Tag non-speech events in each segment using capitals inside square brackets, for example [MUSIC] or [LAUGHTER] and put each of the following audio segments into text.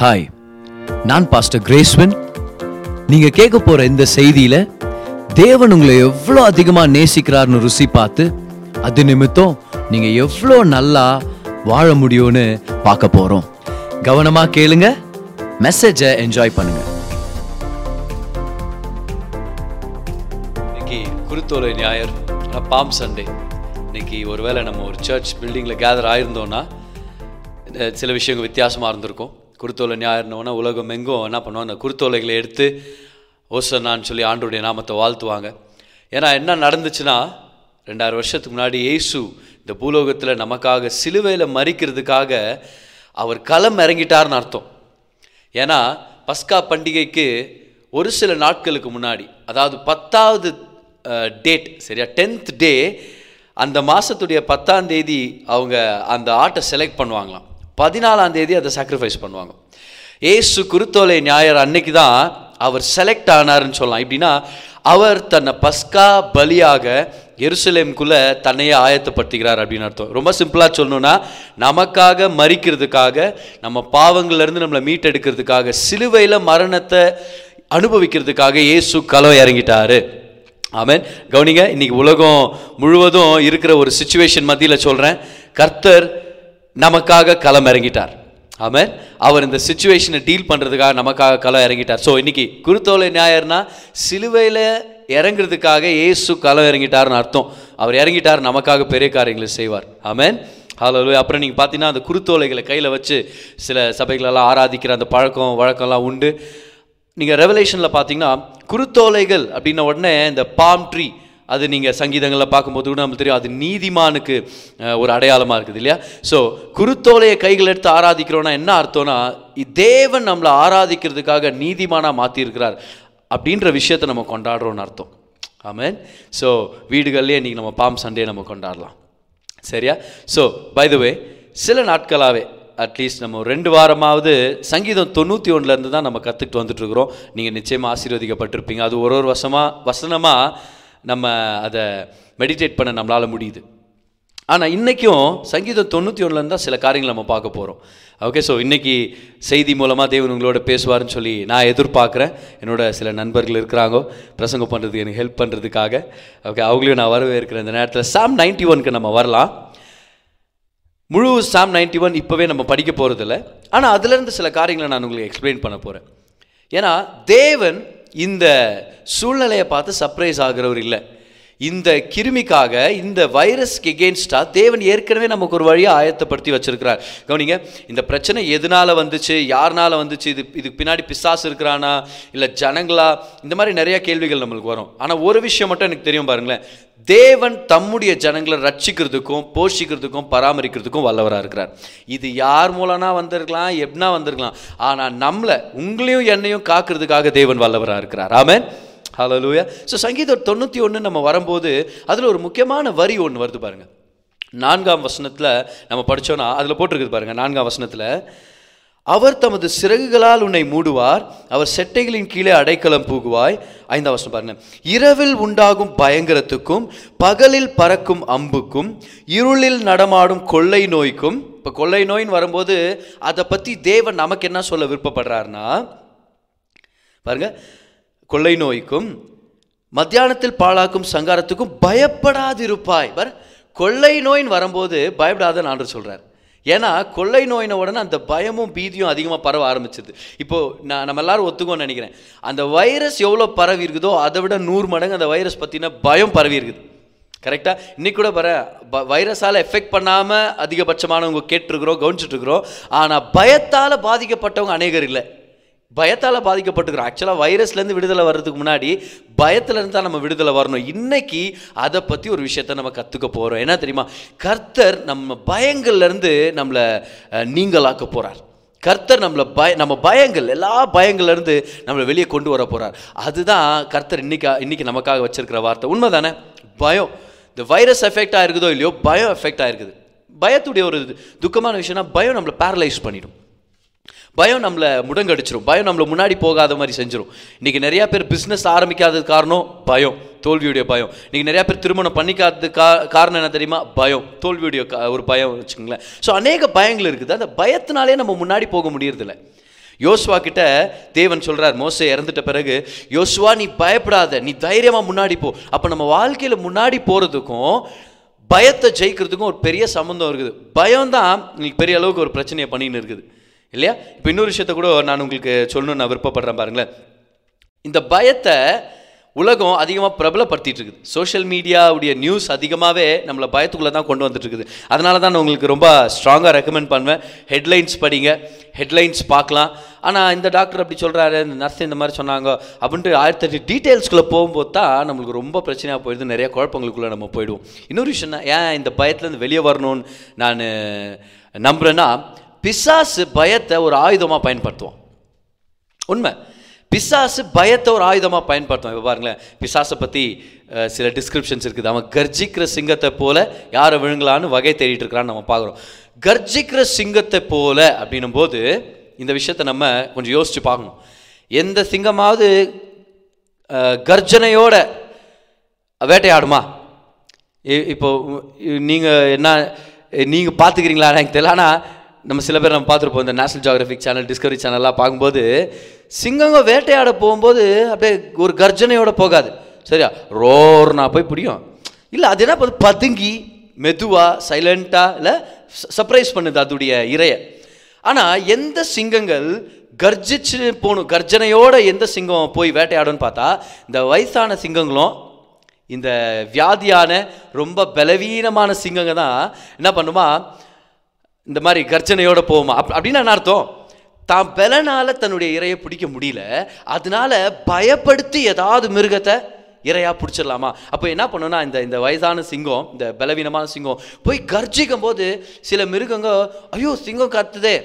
Hi நான் pastor கிரேஸ்வன் நீங்க கேட்க போற இந்த செய்தியில தேவன் உங்களை எவ்வளோ அதிகமா நேசிக்கிறார்னு ருசி பார்த்து அது நிமித்தம் நீங்க எவ்வளோ நல்லா வாழ முடியும்னு பார்க்க போறோம். கவனமா கேளுங்க மெசேஜை என்ஜாய் பண்ணுங்க. இன்னைக்கு குருத்தோலை ஞாயிறு பாம் சண்டே இன்னைக்கு ஒருவேளை நம்ம ஒரு சர்ச் பில்டிங்கில் கேதர் ஆயிருந்தோம்னா சில விஷயங்கள் வித்தியாசமாக இருந்திருக்கும். குருத்தோலை ஞாயிறுனோன்னா உலகம் எங்கும் என்ன பண்ணுவோம் அந்த குருத்தோலைகளை எடுத்து ஓசனான்னு சொல்லி ஆண்டுடைய நாமத்தை வாழ்த்துவாங்க. ஏன்னா என்ன நடந்துச்சுன்னா ரெண்டாயிரம் வருஷத்துக்கு முன்னாடி இயேசு இந்த பூலோகத்தில் நமக்காக சிலுவையில் மறிக்கிறதுக்காக அவர் களம் இறங்கிட்டார்னு அர்த்தம். ஏன்னா பஸ்கா பண்டிகைக்கு ஒரு சில நாட்களுக்கு முன்னாடி அதாவது பத்தாவது டேட் சரியா டென்த் டே அந்த மாதத்துடைய பத்தாம் தேதி அவங்க அந்த ஆட்டை செலக்ட் பண்ணுவாங்களாம். பதினாலாம் தேதி அதை சாக்ரிஃபைஸ் பண்ணுவாங்க. ஏசு குருத்தோலை ஞாயிறு அன்னைக்கு தான் அவர் செலக்ட் ஆனாருன்னு சொல்லலாம். எப்படின்னா அவர் தன்னை பஸ்கா பலியாக எருசலேம்குள்ள தன்னையே ஆயத்தப்படுத்திக்கிறார் அப்படின்னு அர்த்தம். ரொம்ப சிம்பிளாக சொல்லணும்னா நமக்காக மறிக்கிறதுக்காக நம்ம பாவங்கள்லேருந்து நம்மளை மீட்டெடுக்கிறதுக்காக சிலுவையில் மரணத்தை அனுபவிக்கிறதுக்காக இயேசு களம் இறங்கிட்டாரு. ஆமேன். கவனிங்க இன்னைக்கு உலகம் முழுவதும் இருக்கிற ஒரு சுச்சுவேஷன் மத்தியில் சொல்கிறேன் கர்த்தர் நமக்காக களம் இறங்கிட்டார். ஆமாம் அவர் இந்த சுச்சுவேஷனை டீல் பண்ணுறதுக்காக நமக்காக களம் இறங்கிட்டார். ஸோ இன்னைக்கு குருத்தோலை ஞாயிறுனா சிலுவையில் இறங்குறதுக்காக ஏசு களம் இறங்கிட்டார்னு அர்த்தம். அவர் இறங்கிட்டார் நமக்காக பெரிய காரியங்களை செய்வார். ஆமென். ஹலோ அப்புறம் நீங்கள் பார்த்தீங்கன்னா அந்த குருத்தோலைகளை கையில் வச்சு சில சபைகளெல்லாம் ஆராதிக்கிற அந்த பழக்கம் வழக்கம்லாம் உண்டு. நீங்கள் ரெவலேஷனில் பார்த்தீங்கன்னா குருத்தோலைகள் அப்படின்ன உடனே இந்த பாம் ட்ரீ அது நீங்கள் சங்கீதங்களில் பார்க்கும்போது கூட நமக்கு தெரியும். அது நீதிமானுக்கு ஒரு அடையாளமாக இருக்குது இல்லையா? ஸோ குருத்தோலையை கைகள் எடுத்து ஆராதிக்கிறோன்னா என்ன அர்த்தம்னா தேவன் நம்மளை ஆராதிக்கிறதுக்காக நீதிமானாக மாற்றிருக்கிறார் அப்படின்ற விஷயத்தை நம்ம கொண்டாடுறோன்னு அர்த்தம். ஆமேன் ஸோ வீடுகள்லேயே இன்றைக்கி நம்ம பாம் சண்டே நம்ம கொண்டாடலாம். சரியா? ஸோ பை த வே சில நாட்களாகவே அட்லீஸ்ட் நம்ம ரெண்டு வாரமாவது சங்கீதம் தொண்ணூற்றி ஒன்றுலேருந்து தான் நம்ம கற்றுக்கிட்டு வந்துட்டுருக்குறோம் நீங்கள் நிச்சயமாக ஆசீர்வதிக்கப்பட்டிருப்பீங்க. அது ஒரு ஒரு வருஷமாக வசனமாக நம்ம அதை மெடிடேட் பண்ண நம்மளால் முடியுது. ஆனால் இன்றைக்கும் சங்கீதம் தொண்ணூற்றி ஒன்றுலேருந்து தான் சில காரியங்களை நம்ம பார்க்க போகிறோம் ஓகே ஸோ இன்றைக்கி செய்தி மூலமாக தேவன் உங்களோட பேசுவார்னு சொல்லி நான் எதிர்பார்க்குறேன். என்னோட சில நண்பர்கள் இருக்கிறாங்கோ பிரசங்கம் பண்ணுறதுக்கு எனக்கு ஹெல்ப் பண்ணுறதுக்காக ஓகே அவங்களையும் நான் வரவேற்கிறேன். இந்த நேரத்தில் சாம் நைன்டி ஒன்க்கு நம்ம வரலாம். முழு சாம் நைன்டி ஒன் இப்போவே நம்ம படிக்க போகிறதில்ல ஆனால் அதுலேருந்து சில காரியங்களை நான் உங்களுக்கு எக்ஸ்பிளைன் பண்ண போகிறேன் ஏன்னா தேவன் இந்த சூழ்நிலையை பார்த்து சர்ப்ரைஸ் ஆகிறவர் இல்லை. இந்த கிருமிக்காக இந்த வைரஸ்க்கு எகெயின்ஸ்டாக தேவன் ஏற்கனவே நமக்கு ஒரு வழியை ஆயத்தப்படுத்தி வச்சிருக்கிறார். கவனிங்க இந்த பிரச்சனை எதனால் வந்துச்சு யாருனால வந்துச்சு இது இதுக்கு பின்னாடி பிசாசு இருக்கிறானா இல்லை ஜனங்களா இந்த மாதிரி நிறையா கேள்விகள் நம்மளுக்கு வரும். ஆனால் ஒரு விஷயம் மட்டும் எனக்கு தெரியும் பாருங்களேன். தேவன் தம்முடைய ஜனங்களை ரட்சிக்கிறதுக்கும் போஷிக்கிறதுக்கும் பராமரிக்கிறதுக்கும் வல்லவராக இருக்கிறார். இது யார் மூலனா வந்திருக்கலாம் எப்படின்னா வந்திருக்கலாம். ஆனால் நம்மளை உங்களையும் என்னையும் காக்கிறதுக்காக தேவன் வல்லவராக இருக்கிறார். ஹலோ லூயா ஸோ சங்கீதம் தொண்ணூற்றி ஒன்று நம்ம வரும்போது அதில் ஒரு முக்கியமான வரி ஒன்று வருது பாருங்கள் நான்காம் வசனத்தில் நம்ம படிச்சோன்னா அதில் போட்டிருக்குது பாருங்கள் நான்காம் வசனத்தில் அவர் தமது சிறகுகளால் உன்னை மூடுவார். அவர் செட்டைகளின் கீழே அடைக்கலம் பூகுவாய். ஐந்தாம் வசனம் பாருங்க. இரவில் உண்டாகும் பயங்கரத்துக்கும் பகலில் பறக்கும் அம்புக்கும் இருளில் நடமாடும் கொள்ளை நோய்க்கும் இப்போ கொள்ளை நோயின்னு வரும்போது அதை பற்றி தேவன் நமக்கு என்ன சொல்ல விருப்பப்படுறாருன்னா பாருங்க. கொள்ளை நோய்க்கும் மத்தியானத்தில் பாழாக்கும் சங்காரத்துக்கும் பயப்படாதிருப்பாய். பார் கொள்ளை நோயின்னு வரும்போது பயப்படாத நான் சொல்கிறார் ஏன்னா கொள்ளை நோயின உடனே அந்த பயமும் பீதியும் அதிகமாக பரவ ஆரம்பிச்சிது. இப்போது நான் நம்ம எல்லாரும் ஒத்துக்கோன்னு நினைக்கிறேன். அந்த வைரஸ் எவ்வளோ பரவி இருக்குதோ அதை விட நூறு மடங்கு அந்த வைரஸ் பற்றின பயம் பரவி இருக்குது. கரெக்டாக இன்னைக்கு கூட வர வைரஸால் எஃபெக்ட் பண்ணாமல் அதிகபட்சமானவங்க கேட்டிருக்கிறோம் கவனிச்சிட்ருக்குறோம் ஆனால் பயத்தால் பாதிக்கப்பட்டவங்க அநேகர் இல்லை. பயத்தால் பாதிக்கப்பட்டுக்கிறோம். ஆக்சுவலாக வைரஸ்லேருந்து விடுதலை வர்றதுக்கு முன்னாடி பயத்துலேருந்து தான் நம்ம விடுதலை வரணும். இன்னைக்கு அதை பற்றி ஒரு விஷயத்த நம்ம கற்றுக்க போகிறோம் என்ன தெரியுமா? கர்த்தர் நம்ம பயங்கள்லேருந்து நம்மளை நீங்களாக்க போகிறார் கர்த்தர் நம்மளை பய நம்ம பயங்கள் எல்லா பயங்கள்லேருந்து நம்மளை வெளியே கொண்டு வர போகிறார் அதுதான் கர்த்தர் இன்னைக்கு இன்றைக்கி நமக்காக வச்சுருக்கிற வார்த்தை. உண்மை தானே பயம். இந்த வைரஸ் எஃபெக்ட் ஆகிருக்குதோ இல்லையோ பயம் எஃபெக்ட் ஆகிருக்குது பயத்துடைய ஒரு துக்கமான விஷயம்னா பயம் நம்மளை பேரலைஸ் பண்ணிடும். பயம் நம்மளை முடங்கடிச்சிரும். பயம் நம்மளை முன்னாடி போகாத மாதிரி செஞ்சிடும் இன்றைக்கி நிறையா பேர் பிஸ்னஸ் ஆரம்பிக்காதது காரணம் பயம். தோல்வியுடைய பயம். இன்றைக்கி நிறையா பேர் திருமணம் பண்ணிக்காதது கா காரணம் என்ன தெரியுமா? பயம். தோல்வியுடைய ஒரு பயம் வச்சுக்கோங்களேன். ஸோ அநேக பயங்கள் இருக்குது. அந்த பயத்தினாலே நம்ம முன்னாடி போக முடியறதில்லை. யோசுவா கிட்ட தேவன் சொல்கிறார் மோசை இறந்துட்ட பிறகு யோசுவா நீ பயப்படாத. நீ தைரியமாக முன்னாடி போ. அப்போ நம்ம வாழ்க்கையில் முன்னாடி போகிறதுக்கும் பயத்தை ஜெயிக்கிறதுக்கும் ஒரு பெரிய சம்மந்தம் இருக்குது. பயம் தான் இன்னைக்கு பெரிய அளவுக்கு ஒரு பிரச்சனையை பண்ணின்னு இருக்குது. இல்லையா? இப்போ இன்னொரு விஷயத்த கூட நான் உங்களுக்கு சொல்லணும்னு நான் விருப்பப்படுறேன் பாருங்களேன். இந்த பயத்தை உலகம் அதிகமாக பிரபலப்படுத்திட்டு இருக்குது. சோஷியல் மீடியாவுடைய நியூஸ் அதிகமாகவே நம்மளை பயத்துக்குள்ளே தான் கொண்டு வந்துட்டு இருக்குது. அதனால தான் நான் உங்களுக்கு ரொம்ப ஸ்ட்ராங்காக ரெக்கமெண்ட் பண்ணுவேன். ஹெட்லைன்ஸ் படிங்க. ஹெட்லைன்ஸ் பார்க்கலாம். ஆனால் இந்த டாக்டர் அப்படி சொல்கிறாரு இந்த நர்ஸ் இந்த மாதிரி சொன்னாங்க அப்படின்ட்டு ஆயிரத்தி எட்டு டீட்டெயில்ஸ்குள்ளே போகும்போது தான் நம்மளுக்கு ரொம்ப பிரச்சனையாக போயிடுது. நிறைய குழப்பங்களுக்குள்ளே நம்ம போயிடுவோம். இன்னொரு விஷயம் ஏன் இந்த பயத்துலேருந்து வெளியே வரணும்னு நான் நம்புகிறேன்னா பிசாசு பயத்தை ஒரு ஆயுதமாக பயன்படுத்துவோம். உண்மை. பிசாசு பயத்தை ஒரு ஆயுதமாக பயன்படுத்தும் இப்போ பாருங்களேன் பிசாசை பற்றி சில டிஸ்கிரிப்ஷன்ஸ் இருக்குது. அவன் கர்ஜிக்கிற சிங்கத்தை போல யாரை விழுங்கலான்னு வகை தேடிட்டு இருக்கிறான்னு நம்ம பார்க்குறோம். கர்ஜிக்கிற சிங்கத்தை போல அப்படின்னும் போது இந்த விஷயத்தை நம்ம கொஞ்சம் யோசித்து பார்க்கணும். எந்த சிங்கமாவது கர்ஜனையோட வேட்டையாடுமா? இப்போ நீங்கள் என்ன நீங்கள் பார்த்துக்கிறீங்களா எனக்கு தெரியல. ஆனால் நம்ம சில பேர் நம்ம பார்த்துருப்போம் இந்த நேஷனல் ஜியாகிரபிக் சேனல் டிஸ்கவரி சேனல்லாம் பார்க்கும்போது சிங்கங்க வேட்டையாட போகும்போது அப்படியே ஒரு கர்ஜனையோட போகாது. சரியா? ரோர்னா போய் பிடிக்கும். இல்லை அது என்ன பண்ணுது? பதுங்கி மெதுவாக சைலண்ட்டாக இல்லை சர்ப்ரைஸ் பண்ணுது அதோடைய இரையை. ஆனால் எந்த சிங்கங்கள் கர்ஜிச்சு போகணும் கர்ஜனையோட எந்த சிங்கம் போய் வேட்டையாடுன்னு பார்த்தா இந்த வயசான சிங்கங்களும் இந்த வியாதியான ரொம்ப பலவீனமான சிங்கங்க தான் என்ன பண்ணுமா இந்த மாதிரி கர்ஜனையோட போவோமா? அப் அப்படின்னு என்ன அர்த்தம்? தான் பலனால் தன்னுடைய இரையை பிடிக்க முடியல. அதனால பயப்படுத்தி ஏதாவது மிருகத்தை இரையா பிடிச்சிடலாமா? அப்போ என்ன பண்ணுன்னா இந்த இந்த வயதான சிங்கம் இந்த பலவீனமான சிங்கம் போய் கர்ஜிக்கும் போது சில மிருகங்க ஐயோ சிங்கம் கத்துதே.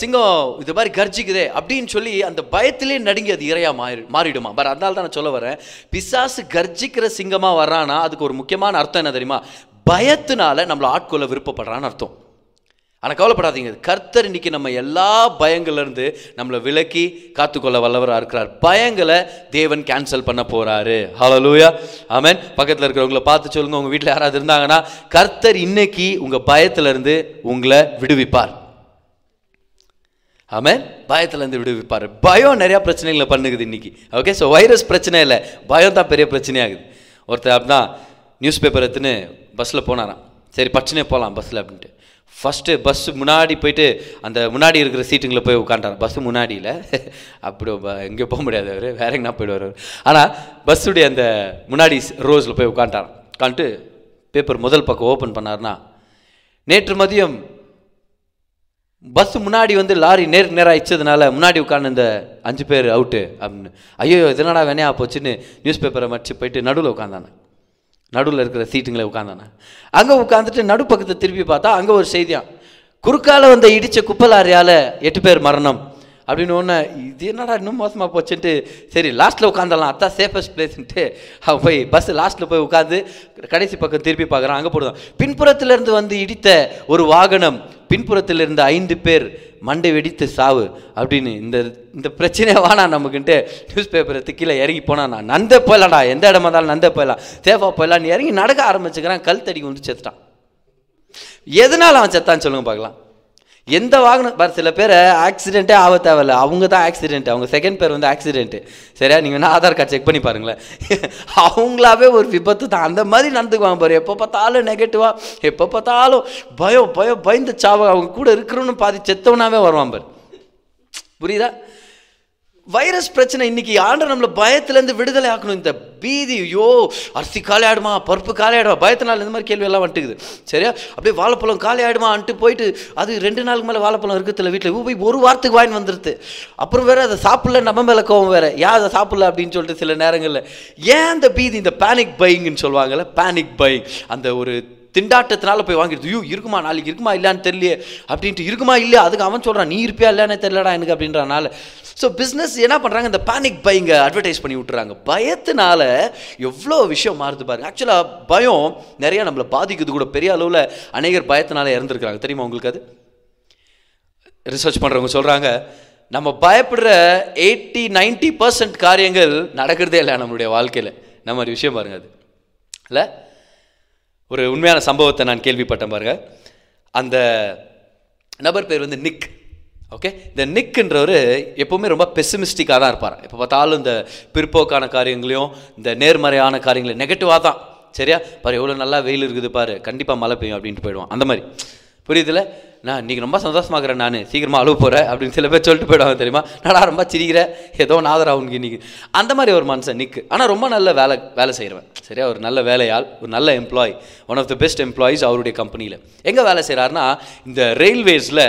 சிங்கம் இது மாதிரி கர்ஜிக்குதே. அப்படின்னு சொல்லி அந்த பயத்திலே நடுங்கி அது இரையா மாறி மாறிடுமா? பட் அதனால தான் நான் சொல்ல வரேன். பிசாசு கர்ஜிக்கிற சிங்கமாக வர்றான்னா அதுக்கு ஒரு முக்கியமான அர்த்தம் என்ன தெரியுமா? பயத்தினால நம்மளை ஆட்கொள்ள விருப்பப்படுறான்னு அர்த்தம். ஆனால் கவலைப்படாதீங்க. கர்த்தர் இன்னைக்கு நம்ம எல்லா பயங்கள்லேருந்து நம்மளை விலக்கி காத்துக்கொள்ள வல்லவராக இருக்கிறார். பயங்களை தேவன் கேன்சல் பண்ண போறாரு. லூயா ஆமேன் பக்கத்தில் இருக்கிறவங்கள பார்த்து சொல்லுங்க. உங்கள் வீட்டில் யாராவது இருந்தாங்கன்னா கர்த்தர் இன்னைக்கு உங்கள் பயத்திலேருந்து உங்களை விடுவிப்பார். ஆமென் பயத்துலேருந்து விடுவிப்பார். பயம் நிறையா பிரச்சனைகளை பண்ணுகுது இன்னைக்கு. ஓகே ஸோ வைரஸ் பிரச்சனை இல்லை. பயம் தான் பெரிய பிரச்சனையாகுது. ஒருத்தர் அப்படின்னா நியூஸ் பேப்பர் எடுத்துன்னு பஸ்ஸில் போனாராம். சரி பச்சுனே போகலாம் பஸ்ஸில் அப்படின்ட்டு. ஃபஸ்ட்டு பஸ் முன்னாடி போயிட்டு அந்த முன்னாடி இருக்கிற சீட்டுங்களை போய் உட்காண்டார் பஸ் முன்னாடியில். [LAUGHS] அப்படி எங்கேயோ போக முடியாது அவர். வேற எங்கன்னா போயிடுவார் ஆனால் பஸ்ஸுடைய அந்த முன்னாடி ரோஸில் போய் உட்காண்டாராம் உட்காந்துட்டு பேப்பர் முதல் பக்கம் ஓப்பன் பண்ணார்னா நேற்று மதியம் பஸ் முன்னாடி வந்து லாரி நேர் நேராக இச்சதுனால முன்னாடி உட்காந்து இந்த அஞ்சு பேர் அவுட்டு அப்படின்னு. ஐயோ இதனடா வேணையா போச்சுன்னு நியூஸ் பேப்பரை மடிச்சு போயிட்டு நடுவில் உட்காந்தானே நடுவில் இருக்கிற சீட்டுங்களை உட்காந்தானே அங்கே உட்காந்துட்டு நடுப்பக்கத்தை திருப்பி பார்த்தா அங்கே ஒரு செய்தியாக குறுக்கால வந்த இடித்த குப்பலாரியால் எட்டு பேர் மரணம். அப்படின்னு ஒன்று இது என்னடா இன்னும் மோசமாக போச்சுன்ட்டு சரி லாஸ்ட்டில் உட்காந்துடலாம் அதான் சேஃபஸ்ட் பிளேஸ்ன்ட்டு அவன் போய் பஸ் லாஸ்ட்டில் போய் உட்காந்து கடைசி பக்கம் திருப்பி பார்க்குறான். அங்கே போடுவான் பின்புறத்திலிருந்து வந்து இடித்த ஒரு வாகனம் பின்புறத்தில் இருந்த ஐந்து பேர் மண்டை வெடித்து சாவு அப்படின்னு இந்த இந்த பிரச்சனையை வானா நமக்குன்ட்டு நியூஸ் பேப்பரை கீழே இறங்கி போனா நான் நந்த போயிடலாம்டா. எந்த இடமா இருந்தாலும் நந்த போயிடலாம். சேஃபாக போயிடலாம் இறங்கி நடக்க ஆரம்பிச்சுக்கிறான். கல் தடி வந்து செத்துட்டான். எதனால் அவன் செத்தான்னு சொல்லுங்க பார்க்கலாம். எந்த வாகனம் பார் சில பேர் ஆக்சிடென்ட்டே ஆக தேவையில்ல. அவங்க தான் ஆக்சிடென்ட் அவங்க செகண்ட் பேர் வந்து ஆக்சிடென்ட்டு சரியா? நீங்கள் வேணால் ஆதார் கார்டு செக் பண்ணி பாருங்களேன். [LAUGHS] அவங்களாவே ஒரு விபத்து தான். அந்த மாதிரி நடந்துக்குவாங்க பாரு. எப்போ பார்த்தாலும் நெகட்டிவாக எப்போ பார்த்தாலும் பயம் பயம் பயந்து சாவ அவங்க கூட இருக்கிறவனு பாதி செத்தவனாவே வருவான் பாரு. புரியுதா? வைரஸ் பிரச்சனை இன்னைக்கு ஆண்டு நம்மளை பயத்துலேருந்து விடுதலை ஆக்கணும். இந்த பீதி ஐயோ அரிசி காலி ஆயிடுமா பருப்பு காலி ஆயிடுமா பயத்தினால இந்த மாதிரி கேள்வி எல்லாம் வந்துட்டுக்குது. சரியா? அப்படியே வாழைப்பழம் காலி ஆயிடுமான்ட்டு போயிட்டு அது ரெண்டு நாளுக்கு மேலே வாழைப்பழம் இருக்குதுல வீட்டில் போய் ஒரு வாரத்துக்கு வாங்கி வந்துடுது அப்புறம் வேறு அதை சாப்பிடல நம்ம மேலே கோவம் வேறு. ஏன் அதை சாப்பிடல அப்படின்னு சொல்லிட்டு சில நேரங்களில் ஏன் அந்த பீதி இந்த பேனிக் பையிங்னு சொல்லுவாங்கல்ல பேனிக் பையிங் அந்த ஒரு திண்டாட்டத்தினால போய் வாங்கிடுது. ஐயோ இருக்குமா? நாளைக்கு இருக்குமா? இல்லையான்னு தெரியலையே. அப்படின்ட்டு இருக்குமா? இல்லையா? அதுக்கு அவன் சொல்கிறான் நீ இருப்பியா? இல்லையானே தெரியலடா எனக்கு அப்படின்றனால. ஸோ பிஸ்னஸ் என்ன பண்ணுறாங்க இந்த பேனிக் பைங்க அட்வர்டைஸ் பண்ணி விட்டுறாங்க. பயத்தினால எவ்வளோ விஷயம் மாறுது பாருங்க. ஆக்சுவலாக பயம் நிறையா நம்மளை பாதிக்குது கூட. பெரிய அளவில் அநேகர் பயத்தினால இறந்துருக்குறாங்க. தெரியுமா உங்களுக்கு அது? ரிசர்ச் பண்ணுறவங்க சொல்கிறாங்க நம்ம பயப்படுற எயிட்டி நைன்ட்டி பர்சன்ட் காரியங்கள் நடக்கிறதே இல்லை நம்மளுடைய வாழ்க்கையில். நம்ம மாதிரி விஷயம் பாருங்க அது. இல்லை? ஒரு உண்மையான சம்பவத்தை நான் கேள்விப்பட்டேன் பாருங்க. அந்த நபர் பேர் வந்து நிக். ஓகே? இந்த நிக்குன்றவர் எப்போவுமே ரொம்ப பெசிமிஸ்டிக்காக தான் இருப்பார். எப்போ பார்த்தாலும் இந்த பிற்போக்கான காரியங்களையும் இந்த நேர்மறையான காரியங்களையும் நெகட்டிவாக தான். சரியா? பாரு எவ்வளோ நல்லா வெயில் இருக்குது பாரு. கண்டிப்பாக மழை பெய்யும் அப்படின்ட்டு போயிடுவான். அந்த மாதிரி. புரியுதுல? நான் இன்னைக்கு ரொம்ப சந்தோஷமாக்குறேன் நான். சீக்கிரமாக அழுவ போகிறேன் அப்படின்னு சில பேர் சொல்லிட்டு போயிடுவாங்க தெரியுமா? நான் ரொம்ப சிரிக்கிற? ஏதோ நாதரா உனக்கு இன்றைக்கி அந்த மாதிரி ஒரு மனுஷன் நிற்கு ஆனால் ரொம்ப நல்ல வேலை வேலை செய்கிறவன் சரியா? ஒரு நல்ல வேலையாள் ஒரு நல்ல employee one of the best employees அவருடைய கம்பெனியில் எங்கே வேலை செய்கிறாருன்னா இந்த ரயில்வேஸில்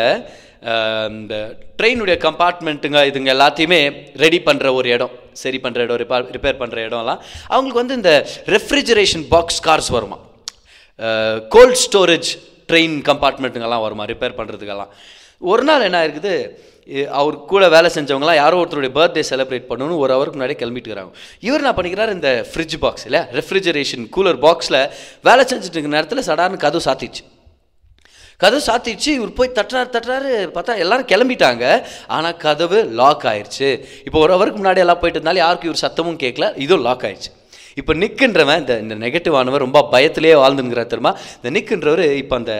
இந்த ட்ரெயினுடைய கம்பார்ட்மெண்ட்டுங்க இதுங்க எல்லாத்தையுமே ரெடி பண்ணுற ஒரு இடம். சரி பண்ணுற இடம் ரிப்பேர் ரிப்பேர் பண்ணுற இடம்லாம். அவங்களுக்கு வந்து இந்த ரெஃப்ரிஜரேஷன் பாக்ஸ் கார்ஸ் வருமா? கோல்ட் ஸ்டோரேஜ் ட்ரெயின் கம்பார்ட்மெண்ட்டுங்கெல்லாம் வருமா ரிப்பேர் பண்ணுறதுக்கெல்லாம் ஒரு நாள் என்ன இருக்குது அவர் கூட வேலை செஞ்சவங்களாம் யாரோ ஒருத்தருடைய பர்த்டே செலிப்ரேட் பண்ணணும்னு ஒரு ஹவருக்கு முன்னாடி கிளம்பிட்டு இருக்கிறாங்க இவர் என்ன பண்ணிக்கிறார் இந்த ஃப்ரிட்ஜ் பாக்ஸ் இல்லை ரெஃப்ரிஜரேஷன் கூலர் பாக்ஸில் வேலை செஞ்சுட்டு இருக்க நேரத்தில் சடார்னு கதவு சாத்திச்சு கதவு சாத்திடுச்சு இவர் போய் தட்டுறாரு தட்டுறாரு பார்த்தா எல்லாரும் கிளம்பிட்டாங்க. ஆனால் கதவு லாக் ஆயிடுச்சு இப்போ ஒரு ஹவருக்கு முன்னாடி எல்லாம் போயிட்டு இருந்தாலும் யாருக்கும் இவர் சத்தமும் கேட்கல இதுவும் லாக் ஆயிடுச்சு இப்போ நிற்கின்றவன் இந்த இந்த நெகட்டிவ் ரொம்ப பயத்திலே வாழ்ந்துங்கிற தெரியுமா? இந்த நிற்கின்றவர் இப்போ அந்த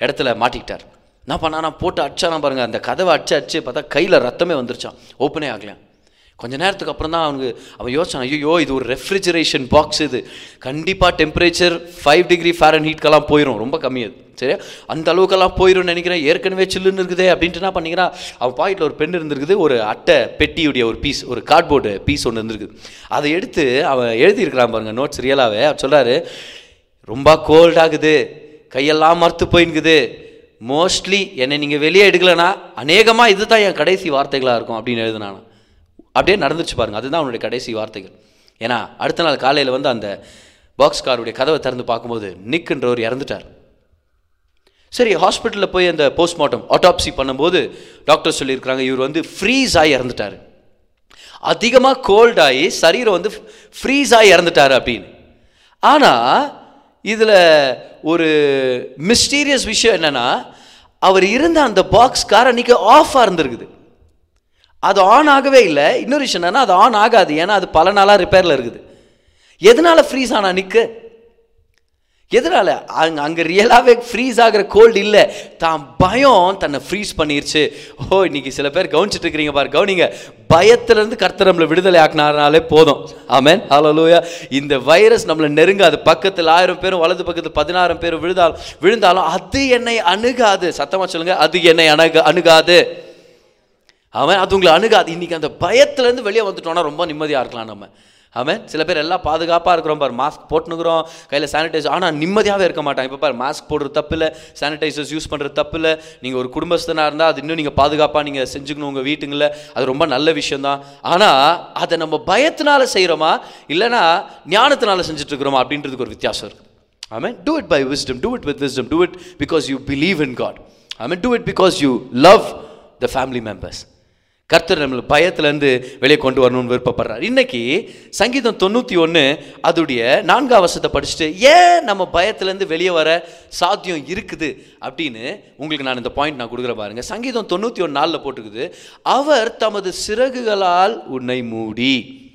இடத்துல மாட்டிக்கிட்டார். என்ன பண்ணா நான் போட்டு அடிச்சானா பாருங்க அந்த கதவை அடிச்சு அடிச்சு பார்த்தா கையில் ரத்தமே வந்துருச்சான் ஓப்பனே ஆகலாம் கொஞ்ச நேரத்துக்கு அப்புறம் தான் அவனுக்கு அவன் யோசிச்சான் ஐயோ இது ஒரு ரெஃப்ரிஜரேஷன் பாக்ஸ் இது. கண்டிப்பாக டெம்பரேச்சர் ஃபைவ் டிகிரி ஃபேரன் ஹீட்க்கெல்லாம் போயிடும் ரொம்ப கம்மி அது. சரியா? அந்த அளவுக்கெல்லாம் போயிடும் நினைக்கிறேன். ஏற்கனவே சில்லுன்னு இருக்குதே அப்படின்ட்டு என்ன பண்ணிக்கிறான்? அவன் பாக்கெட்டில் ஒரு பென் இருந்திருக்குது ஒரு அட்டை பெட்டியுடைய ஒரு பீஸ் ஒரு கார்ட்போர்டு பீஸ் ஒன்று இருந்திருக்குது. அதை எடுத்து அவன் எழுதியிருக்கிறான் பாருங்க நோட்ஸ் ரியலாகவே அவர் சொல்கிறாரு ரொம்ப கோல்டாகுது கையெல்லாம் மறுத்து போயின்குது மோஸ்ட்லி என்னை நீங்கள் வெளியே எடுக்கலைன்னா அநேகமாக இது தான் என் கடைசி வார்த்தைகளாக இருக்கும் அப்படின்னு எழுதுனான் அப்படியே நடந்துச்சு பாருங்க. அதுதான் அவனுடைய கடைசி வார்த்தைகள். ஏன்னா அடுத்த நாள் காலையில் வந்து அந்த பாக்ஸ் காருடைய கதவை திறந்து பார்க்கும்போது நிக்குன்றவர் இறந்துட்டார். சரி ஹாஸ்பிட்டலில் போய் அந்த போஸ்ட்மார்ட்டம் ஆட்டாப்சி பண்ணும்போது டாக்டர் சொல்லியிருக்கிறாங்க இவர் வந்து ஃப்ரீஸ் ஆகி இறந்துட்டார். அதிகமாக கோல்ட் ஆகி சரீரம் வந்து ஃப்ரீஸ் ஆகி இறந்துட்டார் அப்படின்னு. ஆனால் இதில் ஒரு மிஸ்டீரியஸ் விஷயம் என்னென்னா அவர் இருந்த அந்த பாக்ஸ் கார் அன்னைக்கு ஆஃபாக இருந்திருக்குது. அது ஆன் ஆகவே இல்லை. இன்னொரு விஷயம் என்னன்னா அது ஆன் ஆகாது. ஏன்னா அது பல நாளாக ரிப்பேரில் இருக்குது. எதனால் ஃப்ரீஸ் ஆனால் நிற்கு எதனால்? அங்கே அங்கே ரியலாகவே ஃப்ரீஸ் ஆகிற கோல்டு இல்லை. தான் பயம் தன்னை ஃப்ரீஸ் பண்ணிருச்சு. ஓ இன்னைக்கு சில பேர் கவனிச்சிட்டு இருக்கிறீங்க பாரு கவனிங்க. பயத்திலேருந்து கர்த்தர் நம்மளை விடுதலை ஆக்கினாருனாலே போதும். ஆமேன் ஹalleluya இந்த வைரஸ் நம்மளை நெருங்காது. பக்கத்தில் ஆயிரம் பேரும் வலது பக்கத்தில் பதினாயிரம் பேரும் விழுந்தாலும் விழுந்தாலும் அது என்னை அணுகாது. சத்தமாக சொல்லுங்கள் அது என்னை அணுக அணுகாது. அவன் அது உங்களை அணுகாது. இன்னைக்கு அந்த பயத்துலேருந்து வெளியே வந்துட்டோன்னா ரொம்ப நிம்மதியாக இருக்கலாம் நம்ம. அவன் சில பேர் எல்லாம் பாதுகாப்பாக இருக்கிறோம் பாரு மாஸ்க் போட்டுனுக்குறோம் கையில் சானிடைசர் ஆனால் நிம்மதியாகவே இருக்க மாட்டான். இப்போ பாரு மாஸ்க் போடுறது தப்பு இல்லை சானிடைசர்ஸ் யூஸ் பண்ணுறது தப்பு இல்லை நீங்கள் ஒரு குடும்பஸ்தனாக இருந்தால் அது இன்னும் நீங்கள் பாதுகாப்பாக நீங்கள் செஞ்சுக்கணும் உங்கள் வீட்டுங்களில். அது ரொம்ப நல்ல விஷயந்தான் ஆனால் அதை நம்ம பயத்தினால செய்கிறோமா இல்லைன்னா ஞானத்தினால செஞ்சுட்ருக்குறோமா? அப்படின்றதுக்கு ஒரு வித்தியாசம் இருக்குது ஆமாம் do it by wisdom do it with wisdom do it because you believe in God I mean do it because you love the family members கர்த்தர் நம்மளை பயத்திலேருந்து வெளியே கொண்டு வரணும்னு விருப்பப்படுறார். இன்னைக்கு சங்கீதம் தொண்ணூற்றி ஒன்று அதோடைய நான்காம் வருஷத்தை படிச்சுட்டு ஏன் நம்ம பயத்திலேருந்து வெளியே வர சாத்தியம் இருக்குது? அப்படின்னு உங்களுக்கு நான் இந்த பாயிண்ட் நான் கொடுக்குற பாருங்க. சங்கீதம் தொண்ணூற்றி ஒன்று நாளில் போட்டுக்குது அவர் தமது சிறகுகளால் உன்னை மூடி.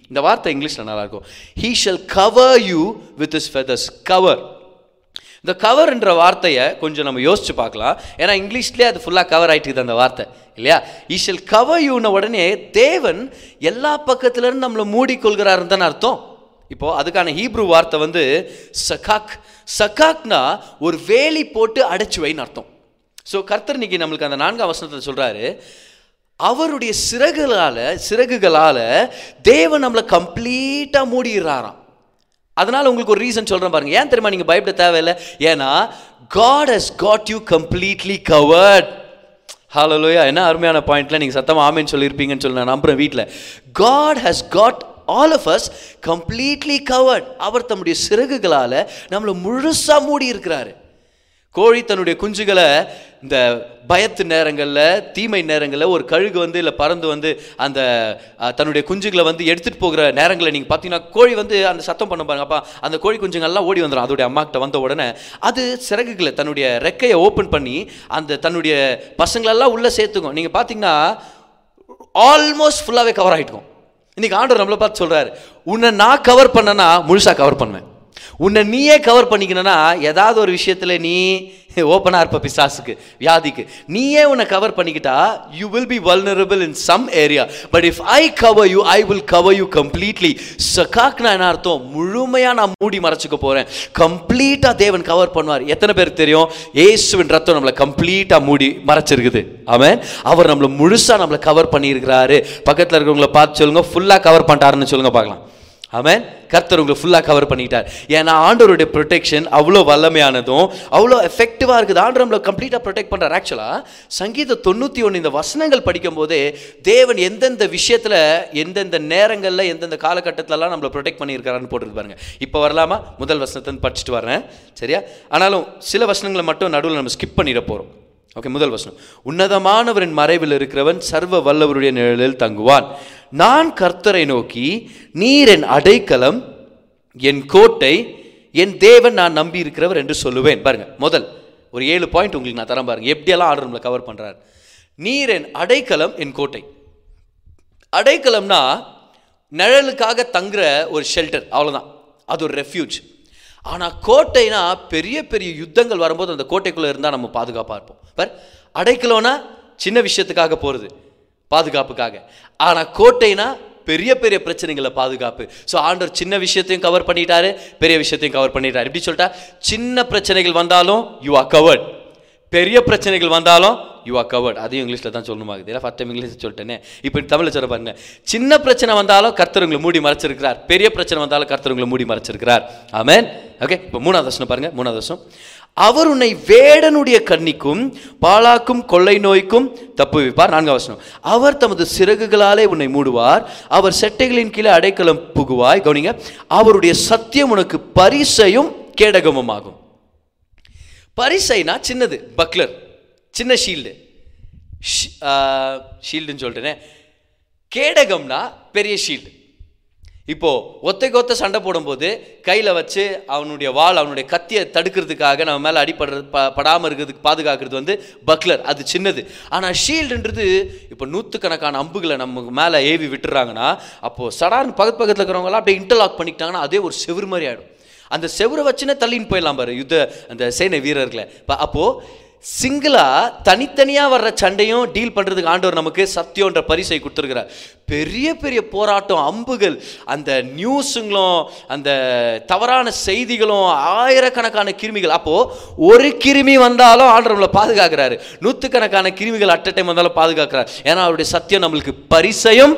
இந்த வார்த்தை இங்கிலீஷில் நல்லாயிருக்கும். He shall cover you with his feathers cover இந்த கவர்ன்ற வார்த்தையை கொஞ்சம் நம்ம யோசிச்சு பார்க்கலாம். ஏன்னா இங்கிலீஷ்லேயே அது ஃபுல்லாக கவர் ஆகிட்டு அந்த வார்த்தை. இல்லையா? ஈஷல் கவர் யூன உடனே தேவன் எல்லா பக்கத்துலேருந்து நம்மளை மூடிக்கொள்கிறாருன்னு தானே அர்த்தம். இப்போ அதுக்கான ஹீப்ரூ வார்த்தை வந்து சகாக். சகாக்னா ஒரு வேலி போட்டு அடைச்சு வைன்னு அர்த்தம். ஸோ கர்த்தர் இன்னைக்கு நம்மளுக்கு அந்த நான்காம் வசனத்தை சொல்கிறாரு அவருடைய சிறகுகளால் சிறகுகளால் தேவன் நம்மளை கம்ப்ளீட்டாக மூடிடுறாராம். அதனால் உங்களுக்கு ஒரு ரீசன் சொல்கிறேன் பாருங்க. ஏன் தெரியுமா நீங்கள் பயப்பட தேவையில்லை? ஏன்னா God has got you completely covered hallelujah என்ன அருமையான பாயிண்ட்ல நீங்கள் சத்தமாக ஆமென் சொல்லியிருப்பீங்கன்னு சொல்லி நான் நம்புறேன் வீட்டில் God has got all of us completely covered அவர் தம்முடைய சிறகுகளால் நம்மளை முழுசாக மூடி இருக்கிறாரு கோழி தன்னுடைய குஞ்சுகளை இந்த பயத்து நேரங்களில் தீமை நேரங்களில் ஒரு கழுகு வந்து இல்லை பறந்து வந்து அந்த தன்னுடைய குஞ்சுகளை வந்து எடுத்துகிட்டு போகிற நேரங்களில் நீங்கள் பார்த்தீங்கன்னா கோழி வந்து அந்த சத்தம் பண்ண பாருங்க. அப்போ அந்த கோழி குஞ்சுங்கள்லாம் ஓடி வந்துடும் அதோடைய அம்மாக்கிட்ட வந்த உடனே அது சிறகுகளை தன்னுடைய ரெக்கையை ஓப்பன் பண்ணி அந்த தன்னுடைய பசங்களெல்லாம் உள்ளே சேர்த்துக்கும். நீங்கள் பார்த்தீங்கன்னா ஆல்மோஸ்ட் ஃபுல்லாகவே கவர் ஆகிட்டுக்கும் இன்றைக்கி ஆண்டவர் நம்மளை பார்த்து சொல்கிறாரு உன்னை நான் கவர் பண்ணனா முழுசாக கவர் பண்ணுவேன். உன்னை நீயே கவர் பண்ணிக்கணும்னா ஏதாவது ஒரு விஷயத்தில் நீ ஓப்பனாக இருப்ப பிசாசுக்கு வியாதிக்கு. நீயே உன்னை கவர் பண்ணிக்கிட்டா you will be vulnerable in some area but if I cover you I will cover you completely சகாக்னா என்ன அர்த்தம்? முழுமையாக நான் மூடி மறைச்சிக்க போகிறேன் கம்ப்ளீட்டாக தேவன் கவர் பண்ணுவார். எத்தனை பேருக்கு தெரியும்? ஏசுவின் ரத்தம் நம்மளை கம்ப்ளீட்டாக மூடி மறைச்சிருக்குது. அவன் அவர் நம்மளை முழுசாக நம்மளை கவர் பண்ணியிருக்கிறாரு. பக்கத்தில் இருக்கிறவங்கள பார்த்து சொல்லுங்க ஃபுல்லாக கவர் பண்ணிட்டாருன்னு சொல்லுங்கள் பார்க்கலாம். அவன் கர்த்தர் உங்களை ஃபுல்லாக கவர் பண்ணிட்டார். ஏன்னா ஆண்டவருடைய ப்ரொடெக்ஷன் அவ்வளோ வல்லமையானதும் அவ்வளோ எஃபெக்டிவாக இருக்குது. ஆண்டவர் நம்மளை கம்ப்ளீட்டாக ப்ரொடெக்ட் பண்ணுறார் ஆக்சுவலாக சங்கீத தொண்ணூற்றி ஒன்று இந்த வசனங்கள் படிக்கும் போதே தேவன் எந்தெந்த விஷயத்தில் எந்தெந்த நேரங்களில் எந்தெந்த காலகட்டத்திலலாம் நம்மளை ப்ரொடெக்ட் பண்ணியிருக்காருன்னு போட்டுருக்கு பாருங்க. இப்போ வரலாமா? முதல் வசனத்தை படிச்சுட்டு வரேன் சரியா? ஆனாலும் சில வசனங்களை மட்டும் நடுவில் நம்ம ஸ்கிப் பண்ணிட போகிறோம் ஓகே முதல் வசனம். உன்னதமானவரின் மறைவில் இருக்கிறவன் சர்வ வல்லவருடைய நிழலில் தங்குவான். நான் கர்த்தரை நோக்கி நீர் என் அடைக்கலம் என் கோட்டை என் தேவன் நான் நம்பி இருக்கிறவர் என்று சொல்லுவேன். பாருங்க முதல் ஒரு ஏழு பாயிண்ட் உங்களுக்கு நான் தரேன் பாருங்க. எப்படியெல்லாம் ஆர்டர் நம்மளை கவர் பண்ணுறாரு நீர் என் அடைக்கலம் என் கோட்டை. அடைக்கலம்னா நிழலுக்காக தங்குற ஒரு ஷெல்டர் அவ்வளோதான் அது ஒரு ரெஃப்யூஜ் ஆனால் கோட்டைனா பெரிய பெரிய யுத்தங்கள் வரும்போது அந்த கோட்டைக்குள்ளே இருந்தால் நம்ம பாதுகாப்பாக இருப்போம். பர் அடைக்கலம்னா சின்ன விஷயத்துக்காக போகிறது பாதுகாப்புக்காக. ஆனால் கோட்டைனா பெரிய பெரிய பிரச்சனைகளை பாதுகாப்பு. ஸோ ஆண்டவர் சின்ன விஷயத்தையும் கவர் பண்ணிட்டாரு பெரிய விஷயத்தையும் கவர் பண்ணிட்டாரு. எப்படி சொல்லிட்டா? சின்ன பிரச்சனைகள் வந்தாலும் யூ ஆர் கவர்ட் பெரிய பிரச்சனைகள் வந்தாலும் யூ ஆர் கவர்ட் அதையும் இங்கிலீஷில் தான் சொல்லணுமாகுது இல்லை ஃபஸ்ட் டைம் இங்கிலீஷ் சொல்லிட்டேனே. இப்போ தமிழில் சொல்ல பாருங்க. சின்ன பிரச்சனை வந்தாலும் கர்த்தர் உங்களை மூடி மறைச்சிருக்கிறார். பெரிய பிரச்சனை வந்தாலும் கர்த்தர் உங்களை மூடி மறைச்சிருக்கிறார். ஆமேன் ஓகே இப்போ மூணாவது வருஷம் பாருங்க. மூணாவது வருஷம் அவர் உன்னை வேடனுடைய கண்ணிக்கும் பாலாக்கும் கொள்ளை நோய்க்கும் தப்புவிப்பார். நான்காம் வசனம். அவர் தமது சிறகுகளாலே உன்னை மூடுவார். அவர் செட்டைகளின் கீழே அடைக்கலம் புகுவாய். கவனிங்க. அவருடைய சத்தியம் உனக்கு பரிசையும் கேடகமும் ஆகும் பரிசைனா சின்னது பக்லர் சின்ன ஷீல்டு. ஷீல்டுன்னு சொல்லிட்டேனே கேடகம்னா பெரிய ஷீல்டு. இப்போது ஒத்தைக்கு ஒத்த சண்டை போடும்போது கையில் வச்சு அவனுடைய வாள் அவனுடைய கத்தியை தடுக்கிறதுக்காக நம்ம மேலே அடிப்படுறது ப படாமல் இருக்கிறதுக்கு பாதுகாக்கிறது வந்து பக்லர். அது சின்னது. ஆனால் ஷீல்டுன்றது இப்போ நூற்றுக்கணக்கான அம்புகளை நம்ம மேலே ஏவி விட்டுறாங்கன்னா அப்போது சடார்னு பக்கத்து பக்கத்தில் இருக்கிறவங்களாம் அப்படியே இன்டர்லாக் பண்ணிக்கிட்டாங்கன்னா அதே ஒரு செவுரு மாதிரி ஆகிடும் அந்த செவுரை வச்சுன்னு தள்ளின்னு போயிடலாம் பாரு யுத்த அந்த சேனை வீரர்களை. இப்போ அப்போது சிங்கிளாக தனித்தனியாக வர்ற சண்டையும் டீல் பண்ணுறதுக்கு ஆண்டவர் நமக்கு சத்தியன்ற பரிசை கொடுத்துருக்கிறார். பெரிய பெரிய போராட்டம் அம்புகள் அந்த நியூஸுங்களும் அந்த தவறான செய்திகளும் ஆயிரக்கணக்கான கிருமிகள். அப்போது ஒரு கிருமி வந்தாலும் ஆண்டவர் நம்மளை பாதுகாக்கிறாரு. நூற்றுக்கணக்கான கிருமிகள் அட் டைம் வந்தாலும் பாதுகாக்கிறார். ஏன்னா அவருடைய சத்தியம் நம்மளுக்கு பரிசையும்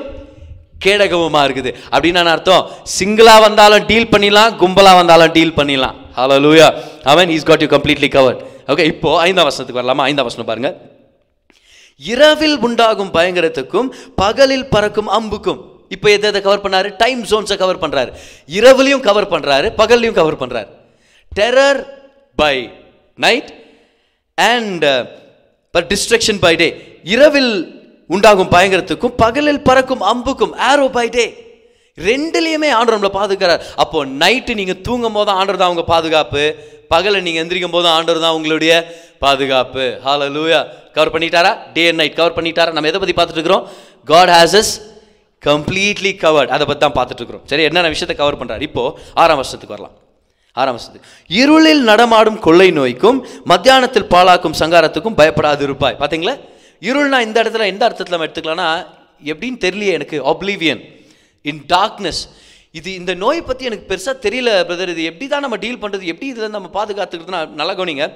கேடகமுமா இருக்குது. அப்படின்னு நான் அர்த்தம்? சிங்கிளாக வந்தாலும் டீல் பண்ணிடலாம் கும்பலாக வந்தாலும் டீல் பண்ணிடலாம். ஹலோ லூயா அவன் is got you completely covered okay இப்போ ஐந்தாம் வசனத்துக்கு வரலாமா? ஐந்தாம் வசனம் பாருங்க. இரவில் உண்டாகும் பயங்கரத்துக்கும் பகலில் பறக்கும் அம்புக்கும். இப்போ எதை எதை கவர் பண்ணாரு? டைம் ஜோன்ஸை கவர் பண்ணுறாரு இரவுலையும் கவர் பண்ணுறாரு பகல்லையும் கவர் பண்ணுறாரு terror by night and per destruction by day இரவில் உண்டாகும் பயங்கரத்துக்கும் பகலில் பறக்கும் அம்புக்கும் ஆரோ பை டே ரெண்டுலேயுமே ஆண்டவர் நம்மளை பாதுகாக்கிறார். அப்போ நைட்டு நீங்கள் தூங்கும் போது ஆண்டவர் தான் உங்கள் பாதுகாப்பு. பகலை நீங்கள் எந்திரிக்கும் போது ஆண்டவர் தான் உங்களுடைய பாதுகாப்பு. ஹalleluya கவர் பண்ணிட்டாரா? டே அண்ட் நைட் கவர் பண்ணிட்டாரா? நம்ம எதை பற்றி பார்த்துட்டு இருக்கிறோம் God has us completely covered அதை பற்றி தான் பார்த்துட்டு இருக்கிறோம் சரி என்னென்ன விஷயத்தை கவர் பண்ணுறாரு இப்போது ஆறாம் வருஷத்துக்கு வரலாம். ஆறாம் வருஷத்துக்கு இருளில் நடமாடும் கொள்ளை நோய்க்கும் மத்தியானத்தில் பாழாக்கும் சங்காரத்துக்கும் பயப்படாது இருப்பாய் பார்த்தீங்களா இருள்னா இந்த இடத்துல எந்த அர்த்தத்தில் நம்ம எடுத்துக்கலாம்னா எப்படின்னு தெரியலையே எனக்கு ஒப்ளிவியன் இன் டார்க்னஸ் இது இந்த நோயை பற்றி எனக்கு பெருசாக தெரியல பிரதர் இது எப்படி தான் நம்ம டீல் பண்ணுறது எப்படி இதில் நம்ம பாதுகாத்துக்கிறதுனா நல்லா கவனிங்க.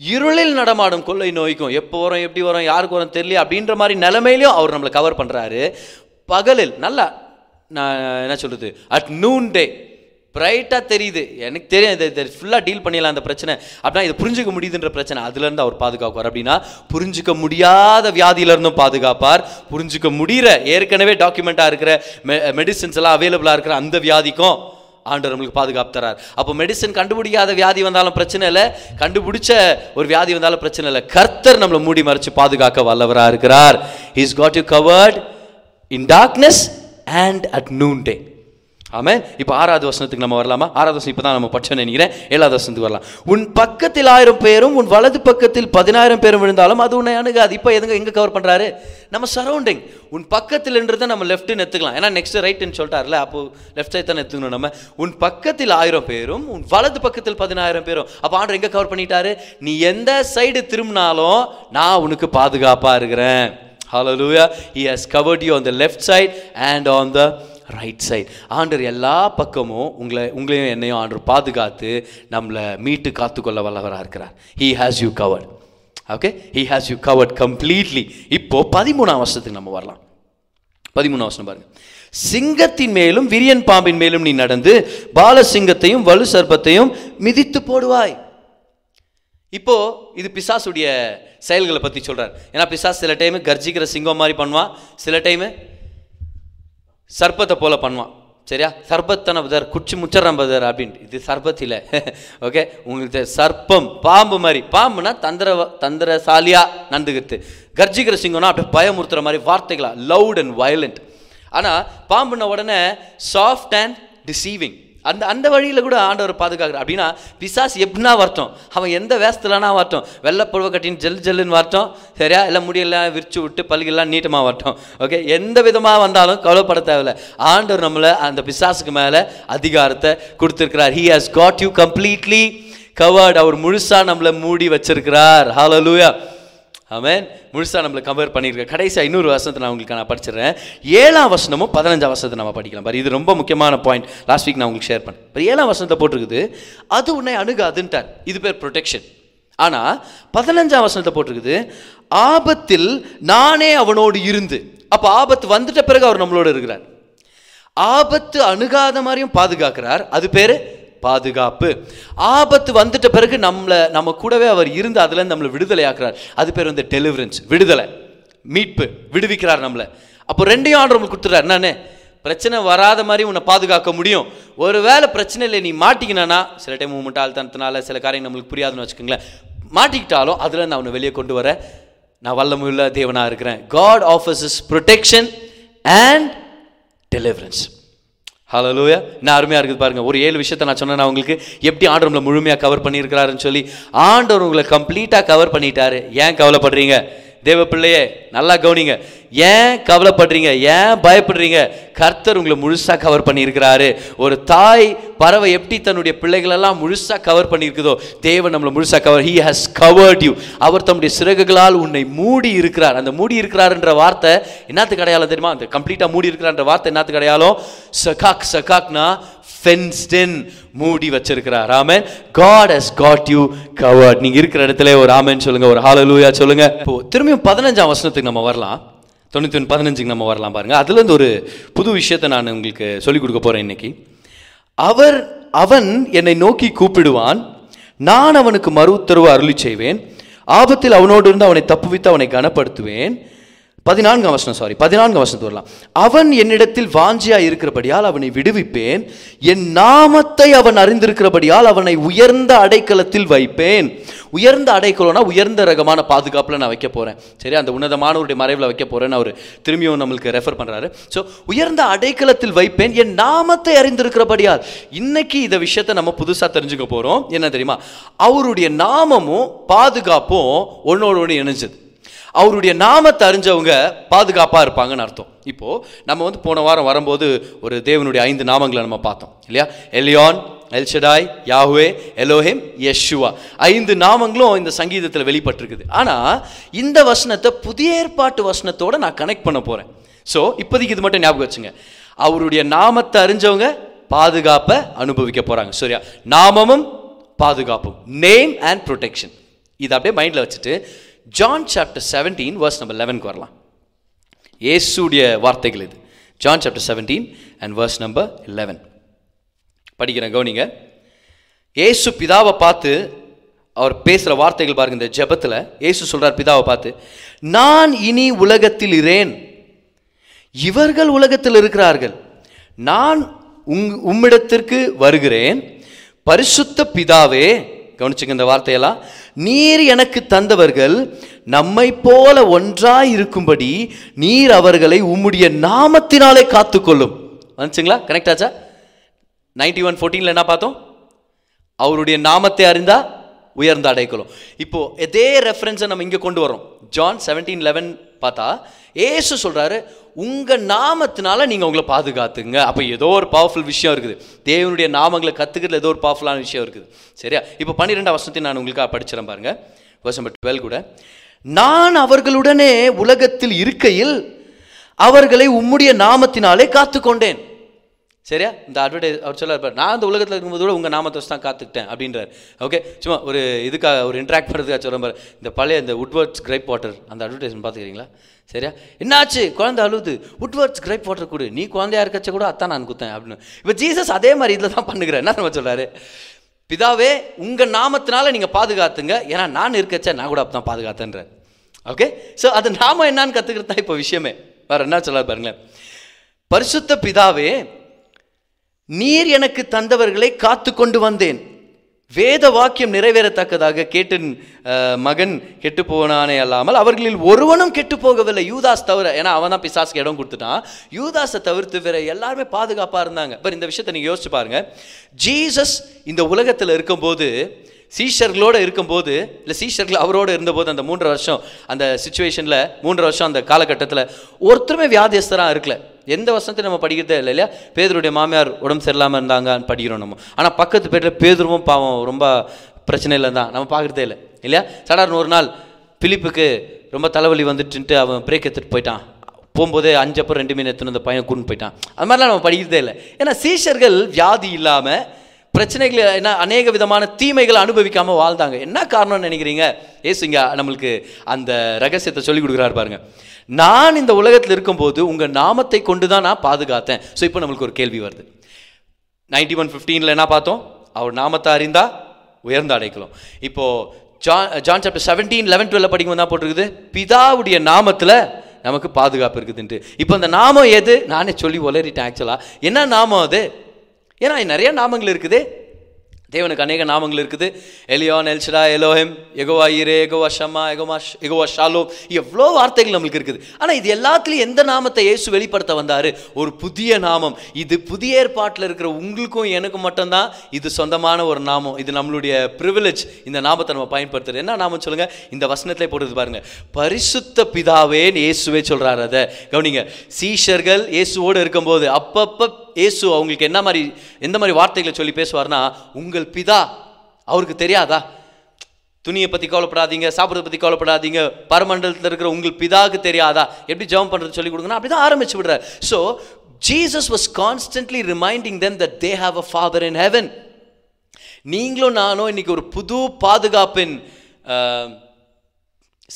இருளில் நடமாடும் கொள்ளை நோய்க்கும் எப்போ வரும் எப்படி வரும் யாருக்கு வரும் தெரியல அப்படின்ற மாதிரி நிலைமையிலையும் அவர் நம்மளை கவர் பண்ணுறாரு பகலில் நல்லா நான் என்ன சொல்கிறது அட் நூன் டே பிரைட்டாக தெரியுது. எனக்கு தெரியும் இது ஃபுல்லாக டீல் பண்ணிடலாம் அந்த பிரச்சனை. அப்படின்னா இதை புரிஞ்சுக்க முடியுதுன்ற பிரச்சனை. அதுலேருந்து அவர் பாதுகாப்பார். அப்படின்னா புரிஞ்சிக்க முடியாத வியாதியிலேருந்தும் பாதுகாப்பார். புரிஞ்சுக்க முடிகிற ஏற்கனவே டாக்குமெண்ட்டாக இருக்கிற மெ மெடிசின்ஸ் எல்லாம் அவைலபிளாக இருக்கிற அந்த வியாதிக்கும் ஆண்டவர் நம்மளுக்கு பாதுகாப்பு தரார். அப்போ மெடிசன் கண்டுபிடிக்காத வியாதி வந்தாலும் பிரச்சனை இல்லை. கண்டுபிடிச்ச ஒரு வியாதி வந்தாலும் பிரச்சனை இல்லை. கர்த்தர் நம்மளை மூடி மறைச்சு பாதுகாக்க வல்லவராக இருக்கிறார். Is got you covered in darkness and at noon day ஆமே இப்போ ஆறாவது வசனத்துக்கு நம்ம வரலாமா? ஆறாவது வசனம் இப்போ தான் நம்ம பட்சம் நினைக்கிறேன். ஏழாவது வசனத்துக்கு வரலாம். உன் பக்கத்தில் ஆயிரம் பேரும் உன் வலது பக்கத்தில் பதினாயிரம் பேரும் விழுந்தாலும் அது உன்னை அணுகாது. இப்போ எதுங்க எங்கே கவர் பண்ணுறாரு நம்ம சரௌண்டிங் உன் பக்கத்தில்ன்றதை நம்ம லெஃப்ட்னு எடுத்துக்கலாம் ஏன்னா நெக்ஸ்ட் ரைட்டுன்னு சொல்லிட்டார்ல அப்போ லெஃப்ட் சைட் தானே எடுத்துக்கணும் நம்ம. உன் பக்கத்தில் ஆயிரம் பேரும் உன் வலது பக்கத்தில் பதினாயிரம் பேரும். அப்போ ஆண்டர் எங்கே கவர் பண்ணிட்டாரு? நீ எந்த சைடு திரும்பினாலும் நான் உனக்கு பாதுகாப்பாக இருக்கிறேன். Hallelujah he has covered you on the left side and on the right side ஆண்டர் எல்லா பக்கமும் உங்களை உங்களையும் என்னையும் ஆண்டர் பாதுகாத்து நம்மளை மீட்டு காத்துக்கொள்ள வல்லவராக இருக்கிறார். He has you covered okay he has you covered completely இப்போ பதிமூணாம் வருஷத்துக்கு நம்ம வரலாம். பதிமூணாம் வருஷம் பாருங்க. சிங்கத்தின் மேலும் விரியன் பாம்பின் மேலும் நீ நடந்து பாலசிங்கத்தையும் வலு சர்ப்பத்தையும் மிதித்து போடுவாய். இப்போ இது பிசாசுடைய செயல்களை பற்றி சொல்கிறார் ஏன்னா பிசாஸ் சில டைம் கர்ஜிக்கிற சிங்கம் மாதிரி பண்ணுவான். சில டைமு சர்பத்தை போல் பண்ணுவான். சரியா? சர்பத்தன பதர் குச்சி முச்சரம் பதர் அப்படின்ட்டு. இது சர்பத் இல்லை ஓகே உங்களுக்கு சர்ப்பம் பாம்பு மாதிரி. பாம்புனா தந்திர தந்திரசாலியாக நடந்துக்கிறது கர்ஜிக்கிற சிங்கம்னா அப்படியே பயமுறுத்துற மாதிரி வார்த்தைகளா? லவுட் அண்ட் வயலண்ட் ஆனால் பாம்புன உடனே சாஃப்ட் அண்ட் டிசீவிங் அந்த அந்த வழியில் கூட ஆண்டவர் பாதுகாக்கிறார். அப்படின்னா பிசாஸ் எப்படின்னா வரட்டும். அவன் எந்த வேஸ்துலனா வரட்டும். வெள்ளை புடவை கட்டின்னு ஜெல் ஜெல்லுன்னு வரட்டும். சரியா? எல்லாம் முடியெல்லாம் விரிச்சு விட்டு பல்கெல்லாம் நீட்டமாக வரட்டும். ஓகே எந்த விதமாக வந்தாலும் கவலைப்பட தேவையில்ல. ஆண்டவர் நம்மளை அந்த பிசாசுக்கு மேலே அதிகாரத்தை கொடுத்துருக்கிறார். He has got you completely covered அவர் முழுசாக நம்மளை மூடி வச்சிருக்கிறார். ஹalleluya அவன் முழுசாக நம்மளை கவர் பண்ணியிருக்கேன் கடைசியாக இன்னொரு வசனத்தை நான் உங்களுக்கு நான் படிச்சிடுறேன். ஏழாம் வசனமும் பதினஞ்சாம் வசனத்தை நம்ம படிக்கலாம். பாரு இது ரொம்ப முக்கியமான பாயிண்ட் லாஸ்ட் வீக் நான் உங்களுக்கு ஷேர் பண்ணேன். இப்போ ஏழாம் வசனத்தை போட்டிருக்குது. அது உன்னை அணுகாதுன்ட்டார். இது பேர் ப்ரொடெக்ஷன் ஆனால் பதினஞ்சாம் வசனத்தை போட்டிருக்குது. ஆபத்தில் நானே அவனோடு இருந்து. அப்போ ஆபத்து வந்துட்ட பிறகு அவர் நம்மளோட இருக்கிறார். ஆபத்து அணுகாத மாதிரியும் பாதுகாக்கிறார். அது பேர் பாதுகாப்பு. ஆபத்து வந்துட்ட பிறகு நம்மளை நம்ம கூடவே அவர் இருந்து அதுலேருந்து நம்மளை விடுதலை ஆக்குறார். அது பேர் வந்து டெலிவரன்ஸ் விடுதலை மீட்பு விடுவிக்கிறார் நம்மளை. அப்போ ரெண்டையும் ஆர்டர் நம்மளுக்கு கொடுத்துறாரு என்னன்னு? பிரச்சனை வராத மாதிரி உன்னை பாதுகாக்க முடியும். ஒருவேளை பிரச்சனை இல்லை நீ மாட்டிக்கினா சில டைம் முட்டாள்தனத்தினால சில காரியம் நம்மளுக்கு புரியாதுன்னு வச்சுக்கோங்களேன். மாட்டிக்கிட்டாலும் அதில் நான் அவனை வெளியே கொண்டு வர நான் வல்லமுள்ள தேவனாக இருக்கிறேன். God offers his protection and deliverance hallelujah என்ன அருமையாக இருக்குது பாருங்கள் ஒரு ஏழு விஷயத்தை நான் சொன்னேன். உங்களுக்கு எப்படி ஆண்டவர் உங்களை முழுமையாக கவர் பண்ணியிருக்கிறாருன்னு சொல்லி ஆண்டவர் உங்களை கம்ப்ளீட்டாக கவர் பண்ணிட்டாரு. ஏன் கவலைப்படுறீங்க? தேவ பிள்ளையே நல்லா கவனிங்க. ஏன் கவலைப்படுறீங்க? ஏன் பயப்படுறீங்க? கர்த்தர் உங்களை முழுசாக கவர் பண்ணியிருக்கிறாரு. ஒரு தாய் பறவை எப்படி தன்னுடைய பிள்ளைகளெல்லாம் முழுசாக கவர் பண்ணியிருக்குதோ தேவன் நம்மளை முழுசாக cover he has covered you அவர் தம்முடைய சிறகுகளால் உன்னை மூடி இருக்கிறார். அந்த மூடி இருக்கிறாருன்ற வார்த்தை என்னத்துக்கு அடையாளம் தெரியுமா? அந்த கம்ப்ளீட்டாக மூடி இருக்கிறான்ற வார்த்தை என்னத்துக்கு அடையாளம்? சகாக் சகாக்னா ஃபென்ஸ்டென் மூடி வச்சிருக்கிறார். Raman God has got you covered நீங்கள் இருக்கிற இடத்துல ஒரு ஆமென் சொல்லுங்கள் ஒரு ஹாலலூயா சொல்லுங்கள் இப்போ திரும்பியும் பதினஞ்சாம் வசனத்துக்கு நம்ம வரலாம். தொண்ணூற்றி ஒன்று பதினஞ்சுக்கு நம்ம வரலாம் பாருங்கள் அதுலேருந்து ஒரு புது விஷயத்தை நான் உங்களுக்கு சொல்லிக் கொடுக்க போகிறேன் இன்னைக்கு. அவர் அவன் என்னை நோக்கி கூப்பிடுவான். நான் அவனுக்கு மறு உத்தரவு அருளி செய்வேன். ஆபத்தில் அவனோடு இருந்து அவனை தப்புவித்து அவனை கனப்படுத்துவேன். பதினான்காம் வசனம் சாரி பதினான்காம் வசனத்து வரலாம். அவன் என்னிடத்தில் வாஞ்சியாக இருக்கிறபடியால் அவனை விடுவிப்பேன். என் நாமத்தை அவன் அறிந்திருக்கிறபடியால் அவனை உயர்ந்த அடைக்கலத்தில் வைப்பேன். உயர்ந்த அடைக்கலம்னா உயர்ந்த ரகமான பாதுகாப்பில் நான் வைக்க போகிறேன் சரி அந்த உன்னதமானவருடைய மறைவில் வைக்க போகிறேன்னு அவர் திரும்பியும் நம்மளுக்கு ரெஃபர் பண்ணுறாரு ஸோ உயர்ந்த அடைக்கலத்தில் வைப்பேன் என் நாமத்தை அறிந்திருக்கிறபடியால். இன்னைக்கு இந்த விஷயத்தை நம்ம புதுசாக தெரிஞ்சுக்க போகிறோம் என்ன தெரியுமா? அவருடைய நாமமும் பாதுகாப்பும் ஒன்னோட ஒன்று இணைஞ்சது. அவருடைய நாமத்தை அறிஞ்சவங்க பாதுகாப்பாக இருப்பாங்கன்னு அர்த்தம். இப்போது நம்ம வந்து போன வாரம் வரும்போது ஒரு தேவனுடைய ஐந்து நாமங்களை நம்ம பார்த்தோம். இல்லையா? Elyon El Shaddai Yahweh Elohim Yeshua ஐந்து நாமங்களும் இந்த சங்கீதத்தில் வெளிப்பட்டிருக்குது. ஆனால் இந்த வசனத்தை புதிய ஏற்பாட்டு வசனத்தோடு நான் கனெக்ட் பண்ண போகிறேன் ஸோ இப்போதைக்கு இது மட்டும் ஞாபகம் வச்சுங்க. அவருடைய நாமத்தை அறிஞ்சவங்க பாதுகாப்பை அனுபவிக்க போகிறாங்க சரியா? நாமமும் பாதுகாப்பும். நேம் அண்ட் ப்ரொடெக்ஷன் இதை அப்படியே மைண்டில் வச்சுட்டு John chapter seventeen verse number லெவனுக்கு வரலாம். ஏசுடைய வார்த்தைகள் இது. John chapter seventeen and verse number eleven படிக்கிறேன் கவனிங்க. ஏசு பிதாவை பார்த்து அவர் பேசுகிற வார்த்தைகள் பாருங்க இந்த ஜெபத்தில். இயேசு சொல்கிறார் பிதாவை பார்த்து நான் இனி உலகத்தில் இரேன் இவர்கள் உலகத்தில் இருக்கிறார்கள். நான் உங் உம்மிடத்திற்கு வருகிறேன். பரிசுத்த பிதாவே கவனிச்சுங்க இந்த வார்த்தையெல்லாம் நீர் எனக்கு தந்தவர்கள் நம்மை போல ஒன்றாய் இருக்கும்படி நீர் அவர்களை உம்முடைய நாமத்தினாலே காத்துக்கொள்ளும். வந்துச்சுங்களா கனெக்ட் ஆச்சா? நைன்டி ஒன் ஃபோர்டீனில் என்ன பார்த்தோம்? அவருடைய நாமத்தை அறிந்தா உயர்ந்த அடைக்கலம். இப்போ இதே ரெஃபரன்ஸை நம்ம இங்கே கொண்டு வரோம் ஜான் செவன்டீன் லெவன் பார்த்தா ஏசு சொல்கிறாரு உங்கள் நாமத்தினால நீங்கள் உங்களை பாதுகாத்துங்க. அப்போ ஏதோ ஒரு பவர்ஃபுல் விஷயம் இருக்குது. தேவனுடைய நாமங்களை கற்றுக்கிறதுல ஏதோ ஒரு பவர்ஃபுல்லான விஷயம் இருக்குது. சரியா? இப்போ பன்னிரெண்டாம் வருஷத்தையும் நான் உங்களுக்காக படிச்சிடறேன் பாருங்க. வருஷம் நம்பர் டுவெல் கூட. நான் அவர்களுடனே உலகத்தில் இருக்கையில் அவர்களை உம்முடைய நாமத்தினாலே காத்துக்கொண்டேன். சரியா? இந்த அட்வர்டைஸ் அவர் சொல்லார் நான் இந்த உலகத்தில் இருக்கும்போது கூட உங்கள் நாமத்தை தான் காத்துக்கிட்டேன் அப்படின்றார். ஓகே சும்மா ஒரு இதுக்காக ஒரு இன்ட்ராக்ட் பண்ணுறதுக்காக சொல்கிறேன் பாரு. இந்த பழைய இந்த உட்வர்ட்ஸ் கிரைப் வாட்டர் அந்த அட்வர்டைஸ்மெண்ட் பார்த்துக்கிறீங்களா? சரியா? என்னாச்சு? குழந்தை அழுது உட்வர்ட்ஸ் கிரைப் வாட்டர் கொடு. நீ குழந்தையா இருக்கச்ச கூட அத்தான் நான் குத்தேன் அப்படின்னு. இப்போ ஜீசஸ் அதே மாதிரி இதில் தான் பண்ணுகிறேன் என்ன நம்ம சொல்கிறாரு பிதாவே உங்கள் நாமத்தினால நீங்கள் பாதுகாத்துங்க. ஏன்னா நான் இருக்கச்ச நான் கூட அப்போ தான் பாதுகாத்தேன்றார். ஓகே ஸோ அது நாம என்னான்னு கற்றுக்கிறது தான் இப்போ விஷயமே. வேறு என்ன சொல்ல பாருங்களேன். பரிசுத்த பிதாவே நீர் எனக்கு தந்தவர்களை காத்து கொண்டு வந்தேன். வேத வாக்கியம் நிறைவேறத்தக்கதாக கேட்டின் மகன் கெட்டு போனானே அல்லாமல் அவர்களில் ஒருவனும் கெட்டு போகவில்லை. யூதாஸ் தவிர ஏன்னா அவன் தான் பிசாஸ்க்கு இடம் கொடுத்துட்டான். யூதாஸை தவிர்த்து வேற எல்லாருமே பாதுகாப்பாக இருந்தாங்க. இப்போ இந்த விஷயத்தை நீங்கள் யோசிச்சு பாருங்க. ஜீசஸ் இந்த உலகத்தில் இருக்கும்போது சீஷர்களோடு இருக்கும்போது இல்லை சீஷர்கள் அவரோடு இருந்தபோது அந்த மூன்று வருஷம் அந்த சுச்சுவேஷனில் மூன்று வருஷம் அந்த காலகட்டத்தில் ஒருத்தருமே வியாதியஸ்தராக இருக்கல. எந்த வசனத்தை நம்ம படிக்கிறதே இல்லை இல்லையா? பேதருடைய மாமியார் உடம்பு சரியில்லாமல் இருந்தாங்கன்னு படிக்கிறோம் நம்ம. ஆனால் பக்கத்து பேரில் பேதுருவும் பாவம் ரொம்ப பிரச்சனையில் தான் நம்ம பார்க்குறதே இல்லை இல்லையா? சடார்னு ஒரு நாள் பிலிப்புக்கு ரொம்ப தலைவலி வந்துட்டுன்ட்டு அவன் பிரேக் எடுத்துகிட்டு போயிட்டான். போகும்போதே அஞ்சு அப்புறம் ரெண்டு மீன் எடுத்துன்னு அந்த பையன் கூண்டு போயிட்டான். அது மாதிரிலாம் நம்ம படிக்கிறதே இல்லை. ஏன்னா சீஷர்கள் வியாதி இல்லாமல் பிரச்சனைகள் என்ன அநேக விதமான தீமைகளை அனுபவிக்காமல் வாழ்ந்தாங்க. என்ன காரணம்னு நினைக்கிறீங்க? ஏசுங்க நம்மளுக்கு அந்த ரகசியத்தை சொல்லி கொடுக்குறாரு பாருங்கள் நான் இந்த உலகத்தில் இருக்கும்போது உங்கள் நாமத்தை கொண்டு தான் நான் பாதுகாத்தேன். ஸோ இப்போ நம்மளுக்கு ஒரு கேள்வி வருது. நைன்டி ஒன் ஃபிஃப்டீனில் என்ன பார்த்தோம்? அவர் நாமத்தை அறிந்தா உயர்ந்த அடைக்கலாம். இப்போது John John chapter seventeen eleven twelve படிக்கும் தான் போட்டிருக்குது? பிதாவுடைய நாமத்தில் நமக்கு பாதுகாப்பு இருக்குதுன்ட்டு. இப்போ அந்த நாமம் எது? நானே சொல்லி உளறிட்டேன் ஆக்சுவலாக என்ன நாமம் அது? ஏன்னா நிறைய நாமங்கள் இருக்குது. தேவனுக்கு அநேக நாமங்கள் இருக்குது. எலியான் எல்ஷடா எலோஹெம் எகோவா ஈரே எகோவா ஷம்மா எகோமா எகோவா ஷாலோ எவ்வளோ வார்த்தைகள் நம்மளுக்கு இருக்குது. ஆனால் இது எல்லாத்துலேயும் எந்த நாமத்தை இயேசு வெளிப்படுத்த வந்தார்? ஒரு புதிய நாமம். இது புதிய ஏற்பாட்டில் இருக்கிற உங்களுக்கும் எனக்கும் மட்டும்தான். இது சொந்தமான ஒரு நாமம். இது நம்மளுடைய ப்ரிவிலேஜ் இந்த நாமத்தை நம்ம பயன்படுத்துறது. என்ன நாமம் சொல்லுங்கள் இந்த வசனத்திலே போடுறது பாருங்கள் பரிசுத்த பிதாவேன்னு இயேசுவே சொல்கிறார் அதை. கவனிங்க. சீஷர்கள் இயேசுவோடு இருக்கும்போது அப்பப்போ இயேசு அவங்களுக்கு என்ன மாதிரி எந்த மாதிரி வார்த்தைகளை சொல்லி பேசுவார்னா உங்கள் பிதா அவருக்கு தெரியாதா? துணியை பற்றி கவலைப்படாதீங்க சாப்பிட்றத பற்றி கவலைப்படாதீங்க பரமண்டலத்தில் இருக்கிற உங்கள் பிதாவுக்கு தெரியாதா? எப்படி ஜெபம் பண்ணுறது சொல்லி கொடுங்கன்னா அப்படி தான் ஆரம்பிச்சு விடுறார். So Jesus was constantly reminding then that they have a father in heaven நீங்களும் நானும் இன்னைக்கு ஒரு புது பாதுகாப்பின்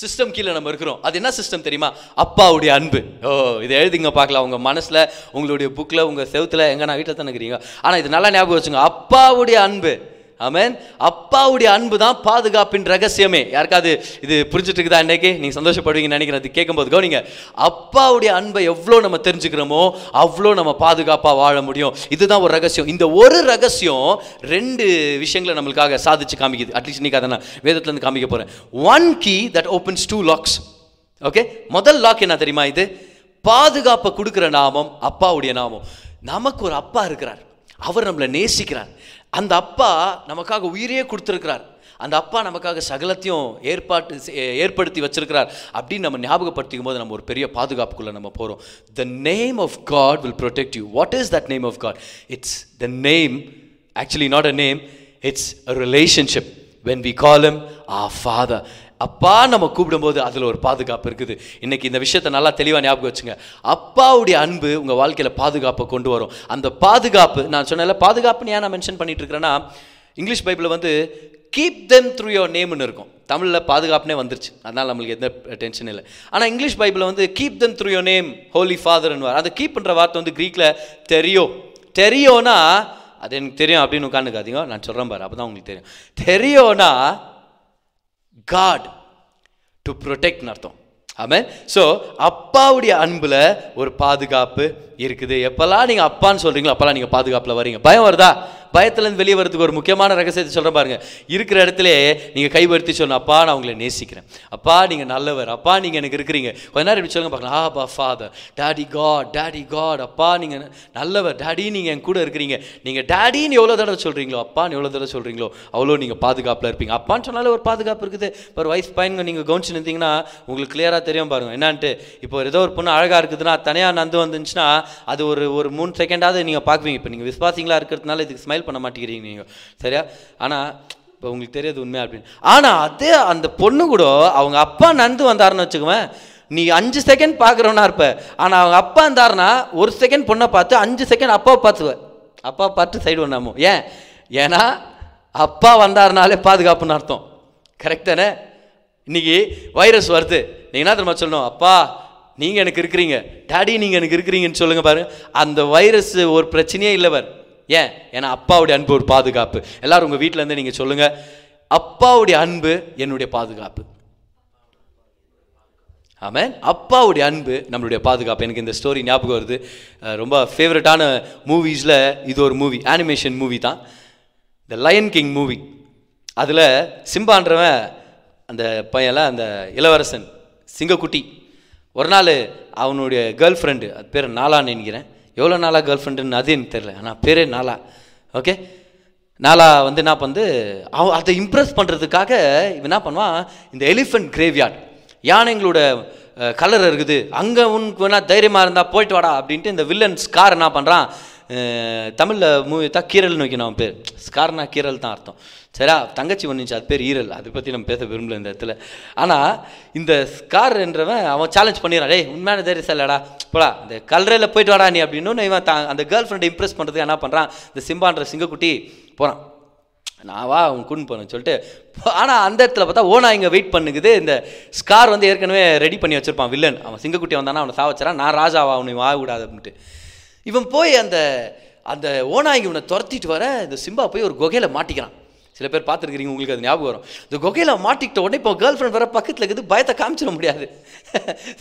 சிஸ்டம் கீழே நம்ம இருக்கிறோம். அது என்ன சிஸ்டம் தெரியுமா? அப்பாவுடைய அன்பு. ஓ இதை எழுதிங்க பார்க்கலாம். உங்கள் மனசில் உங்களுடைய புக்கில் உங்கள் செவத்தில் எங்கே நான் வீட்டில் தானே இருக்கிறீங்க? ஆனால் இது நல்லா ஞாபகம் வச்சுங்க. அப்பாவுடைய அன்பு. ஆமேன். அப்பாவுடைய அன்பு தான் பாதுகாப்பின் ரகசியமே. யாருக்காவது இது புரிஞ்சுட்டு இருக்குதா இன்னைக்கு? நீங்கள் சந்தோஷப்படுவீங்கன்னு நினைக்கிறேன். அது கேட்கும்போது கவனிங்க. அப்பாவுடைய அன்பை எவ்வளோ நம்ம தெரிஞ்சுக்கிறோமோ அவ்வளோ நம்ம பாதுகாப்பாக வாழ முடியும். இதுதான் ஒரு ரகசியம். இந்த ஒரு ரகசியம் ரெண்டு விஷயங்களை நம்மளுக்காக சாதிச்சு காமிக்குது. அட்லீஸ்ட் இன்னைக்கு அதை நான் வேதத்துலேருந்து காமிக்க போகிறேன் one key that opens two locks okay முதல் லாக் என்ன தெரியுமா இது? பாதுகாப்பை கொடுக்குற நாமம் அப்பாவுடைய நாமம். நமக்கு ஒரு அப்பா இருக்கிறார். அவர் நம்மளை நேசிக்கிறார். அந்த அப்பா நமக்காக உயிரையே கொடுத்துருக்கிறார். அந்த அப்பா நமக்காக சகலத்தையும் ஏற்பாட்டு ஏற்படுத்தி வச்சிருக்கிறார். அப்படின்னு நம்ம ஞாபகப்படுத்திக்கும் போது நம்ம ஒரு பெரிய பாதுகாப்புக்குள்ளே நம்ம போகிறோம் the name of God will protect you what is that name of God it's the name actually not a name it's a relationship when we call ah father அப்பா நம்ம கூப்பிடும்போது அதில் ஒரு பாதுகாப்பு இருக்குது. இன்றைக்கி இந்த விஷயத்தை நல்லா தெளிவாக ஞாபகம் வச்சுங்க. அப்பாவுடைய அன்பு உங்கள் வாழ்க்கையில் பாதுகாப்பை கொண்டு வரும். அந்த பாதுகாப்பு நான் சொன்னேன்ல பாதுகாப்புன்னு ஏன் நான் மென்ஷன் பண்ணிட்டு இருக்கிறேன்னா இங்கிலீஷ் பைபிளில் வந்து கீப் தெம் த்ரூ யோர் நேம்னு இருக்கும். தமிழில் பாதுகாப்புனே வந்துருச்சு. அதனால் நம்மளுக்கு எந்த டென்ஷன் இல்லை. ஆனால் இங்கிலீஷ் பைபிளில் வந்து keep them through your name holy ஃபாதர்னு அந்த கீப்ன்ற வார்த்தை வந்து க்ரீக்கில் தெரியோ தெரியோனா அது எனக்கு தெரியும் அப்படின்னு உட்காந்துக்காதீங்க நான் சொல்கிறேன் பாரு அப்போ தான் உங்களுக்கு தெரியும். தெரியோனா காட் டு ப்ரொடெக்ட்னு அர்த்தம். ஆமாம் ஸோ அப்பாவுடைய அன்பில் ஒரு பாதுகாப்பு இருக்குது. எப்போல்லாம் நீங்கள் அப்பான்னு சொல்கிறீங்களோ அப்போல்லாம் நீங்கள் பாதுகாப்பில் வரீங்க பயம் வருதா? பயத்துலேருந்து வெளியே வரதுக்கு ஒரு முக்கியமான ரகசியத்தை சொல்கிற பாருங்க. இருக்கிற இடத்துல நீங்கள் கைவர்த்தி சொல்லணும் அப்பா நான் உங்களை நேசிக்கிறேன். அப்பா நீங்கள் நல்லவர். அப்பா நீங்கள் எனக்கு இருக்கிறீங்க. கொஞ்ச நேரம் இப்படி சொல்லுங்க பார்க்கலாம். Abba father daddy God daddy God அப்பா நீங்கள் நல்லவர். டாடி நீங்கள் என் கூட இருக்கிறீங்க. நீங்கள் டாடின்னு எவ்வளோ தடவை சொல்கிறீங்களோ அப்பான்னு எவ்வளோ தடவை சொல்கிறீங்களோ அவ்வளோ நீங்கள் பாதுகாப்பில் இருப்பீங்க. அப்பான்னு சொன்னாலே ஒரு பாதுகாப்பு இருக்குது. இப்போ ஒரு வயசு பையனுங்க நீங்கள் கவனிச்சு நின்றீங்கன்னா உங்களுக்கு கிளியராக தெரியும் பாருங்க. என்னான்ட்டு இப்போ ஏதோ ஒரு பொண்ணு அழகாக இருக்குதுன்னா தனியாக நந்து வந்துச்சுன்னா அது ஒரு ஒரு மூணு செகண்டாவது நீங்கள் பார்க்குவீங்க. இப்போ நீங்கள் விஸ்வாசிங்களாக இருக்கிறதுனால இதுக்கு ஸ்மைல் பண்ண மாட்டேங்கிறீங்க நீங்கள் சரியா? ஆனால் இப்போ உங்களுக்கு தெரியாது உண்மை அப்படின்னு. ஆனால் அதே அந்த பொண்ணு கூட அவங்க அப்பா நந்து வந்தாருன்னு வச்சுக்குவேன் நீ அஞ்சு செகண்ட் பார்க்குறவனா இருப்ப. ஆனால் அவங்க அப்பா இருந்தாருன்னா ஒரு செகண்ட் பொண்ணை பார்த்து அஞ்சு செகண்ட் அப்பாவை பார்த்துவேன் அப்பா பார்த்து சைடு ஒன்றாமோ ஏன்? ஏன்னா அப்பா வந்தாருனாலே பாதுகாப்புன்னு அர்த்தம். கரெக்ட் தானே? இன்னைக்கு வைரஸ் வருது. நீங்கள் என்ன தெரியுமா சொல்லணும்? அப்பா நீங்கள் எனக்கு இருக்கிறீங்க. டாடி நீங்கள் எனக்கு இருக்கிறீங்கன்னு சொல்லுங்கள் பாரு. அந்த வைரஸ் ஒரு பிரச்சனையே இல்லை ஏன்? ஏன்னா அப்பாவுடைய அன்பு ஒரு பாதுகாப்பு. எல்லாரும் உங்கள் வீட்டிலேருந்து நீங்கள் சொல்லுங்கள் அப்பாவுடைய அன்பு என்னுடைய பாதுகாப்பு. ஆமாம் அப்பாவுடைய அன்பு நம்மளுடைய பாதுகாப்பு. எனக்கு இந்த ஸ்டோரி ஞாபகம் வருது. ரொம்ப ஃபேவரட்டான மூவிஸில் இது ஒரு மூவி ஆனிமேஷன் மூவி தான். த லயன் கிங் மூவி அதில் சிம்பான்றவன் அந்த பையன்லாம் அந்த இளவரசன் சிங்கக்குட்டி. ஒரு நாள் அவனுடைய கேர்ள் ஃப்ரெண்டு அது பேர் நாலான்னு நினைக்கிறேன். எவ்வளோ நாளா கேர்ள் ஃப்ரெண்டுன்னு அது எனக்கு தெரியல. ஆனால் பேரே நாலா ஓகே நாலா வந்து என்ன பண்ணுது? அவ அதை இம்ப்ரெஸ் பண்ணுறதுக்காக இவன் என்ன பண்ணுவான்? இந்த எலிஃபென்ட் கிரேவ்யார்ட் யானைங்களோட கலர் இருக்குது. அங்கே உனக்கு வேணால் தைரியமாக இருந்தால் போயிட்டு வாடா அப்படின்ட்டு இந்த வில்லன் ஸ்கார் என்ன பண்ணுறான் தமிழில் மூவி தான் கீரல்னு வைக்கணும் அவன் பேர். ஸ்கார்னா கீரல் தான் அர்த்தம். சரியா தங்கச்சி ஒன்றுச்சு அது பேர் ஈரல். அதை பற்றி நம்ம பேச விரும்பல இந்த இடத்துல. ஆனால் இந்த ஸ்கார் என்றவன் அவன் சேலஞ்ச் பண்ணிடுறான். டேய் உண்மையான தைரியம் இல்லடா. போடா இந்த கல்றையில் போயிட்டு வாடா நீ அப்படின்னு இவன் தான் அந்த கேர்ள் ஃப்ரெண்டை இம்ப்ரெஸ் பண்ணுறதுக்கு என்ன பண்ணுறான் இந்த சிம்பான்ற சிங்கக்குட்டி போகிறான் நான் வா அவன் கூண்டு போனேன்னு சொல்லிட்டு ஆனால் அந்த இடத்துல பார்த்தா ஓனா இங்கே வெயிட் பண்ணுக்குது இந்த ஸ்கார் வந்து ஏற்கனவே ரெடி பண்ணி வச்சுருப்பான் வில்லன் அவன் சிங்கக்குட்டி வந்தானா அவனை சாவச்சாரான் நான் ராஜாவா அவனை வா விடாது அப்படின்ட்டு. இவன் போய் அந்த அந்த ஓனாய்ங்க இவனை துரத்திட்டு வர இந்த சிம்பா போய் ஒரு குகையில் மாட்டிக்கிறான். சில பேர் பார்த்துருக்கிறீங்க உங்களுக்கு அது ஞாபகம் வரும். இந்த குகையில் மாட்டிக்கிட்ட உடனே இப்போ கேர்ள் ஃப்ரெண்ட் வர பக்கத்தில் இருக்குது பயத்தை காமிச்சிட முடியாது.